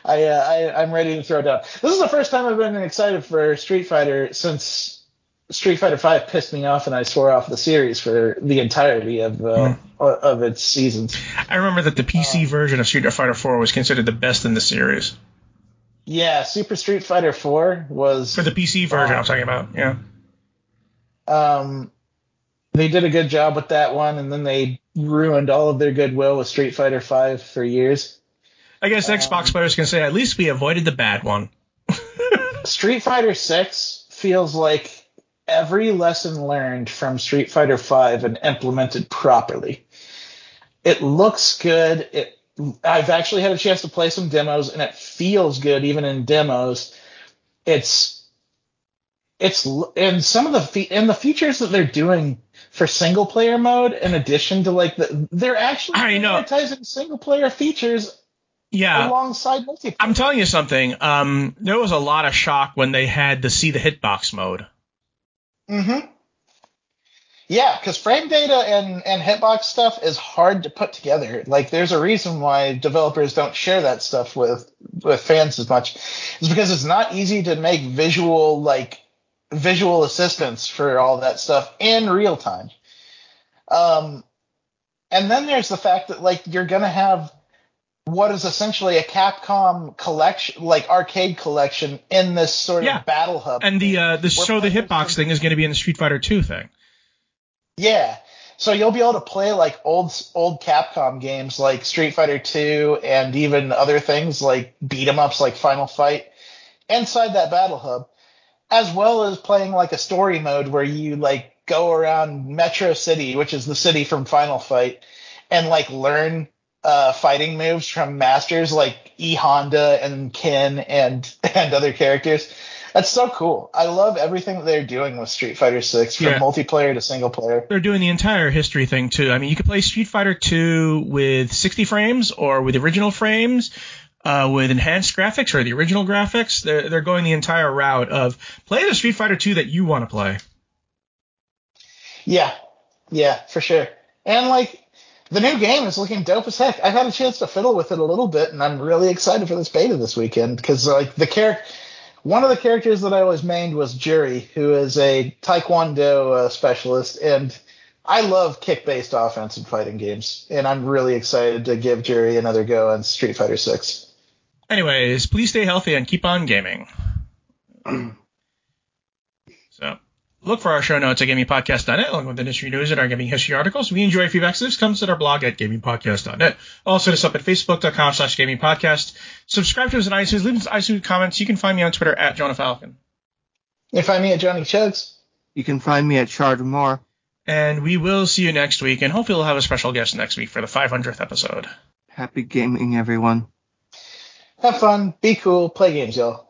S2: I, uh, I I'm ready to throw down. This is the first time I've been excited for Street Fighter since Street Fighter Five pissed me off, and I swore off the series for the entirety of uh, of its seasons.
S4: I remember that the
S2: Uh.
S4: PC version of Street Fighter 4 was considered the best in the series.
S2: Yeah, Super Street Fighter Four was
S4: For the PC version, I'm talking about. Yeah.
S2: um they did a good job with that one, and then they ruined all of their goodwill with Street Fighter Five for years.
S4: I guess
S2: Um,
S4: Xbox players can say at least we avoided the bad one.
S2: Street Fighter Six feels like every lesson learned from Street Fighter Five and implemented properly. It looks good. It I've actually had a chance to play some demos and it feels good even in demos. It's it's and some of the fe- and the features that they're doing for single player mode in addition to like the they're actually
S4: I know.
S2: prioritizing single player features
S4: Yeah.
S2: alongside multiplayer.
S4: I'm telling you something. Um, there was a lot of shock when they had the see the hitbox mode.
S2: Mm-hmm. Yeah, because frame data and, and hitbox stuff is hard to put together. Like, there's a reason why developers don't share that stuff with with fans as much. It's because it's not easy to make visual like visual assistance for all that stuff in real time. Um, and then there's the fact that like you're gonna have what is essentially a Capcom collection, like arcade collection, in this sort
S4: Yeah.
S2: of battle hub.
S4: And the uh, the show the hitbox thing is going to be in the Street Fighter 2 thing.
S2: Yeah. So you'll be able to play like old old Capcom games like Street Fighter 2 and even other things like beat 'em ups like Final Fight inside that battle hub, as well as playing like a story mode where you like go around Metro City, which is the city from Final Fight, and like learn uh, fighting moves from masters like E Honda and Ken and and other characters. That's so cool. I love everything that they're doing with Street Fighter 6 from
S4: Yeah.
S2: multiplayer to single player.
S4: They're doing the entire history thing too. I mean, you could play Street Fighter 2 with 60 frames or with original frames, uh, with enhanced graphics or the original graphics. They're they're going the entire route of play the Street Fighter 2 that you want to play.
S2: Yeah, yeah, for sure. And like the new game is looking dope as heck. I've had a chance to fiddle with it a little bit, and I'm really excited for this beta this weekend because like the character, one of the characters that I always mained was Juri, who is a Taekwondo uh, specialist, and I love kick-based offense in fighting games, and I'm really excited to give Juri another go on Street Fighter Six.
S4: Anyways, please stay healthy and keep on gaming. so, look for our show notes at gamingpodcast.net, along with industry news and our gaming history articles. We enjoy feedback, so this comes to our blog at gamingpodcast.net. Also, hit us up at facebook.com slash gamingpodcast. Subscribe to us on iTunes. Leave us iTunes comments. You can find me on Twitter at Jonah Falcon.
S2: You can find me at Johnny Chugs.
S3: You can find me at Shard Moore.
S4: And we will see you next week, and hopefully we'll have a special guest next week for the 500th episode.
S3: Happy gaming, everyone.
S2: Have fun, be cool, play games, y'all.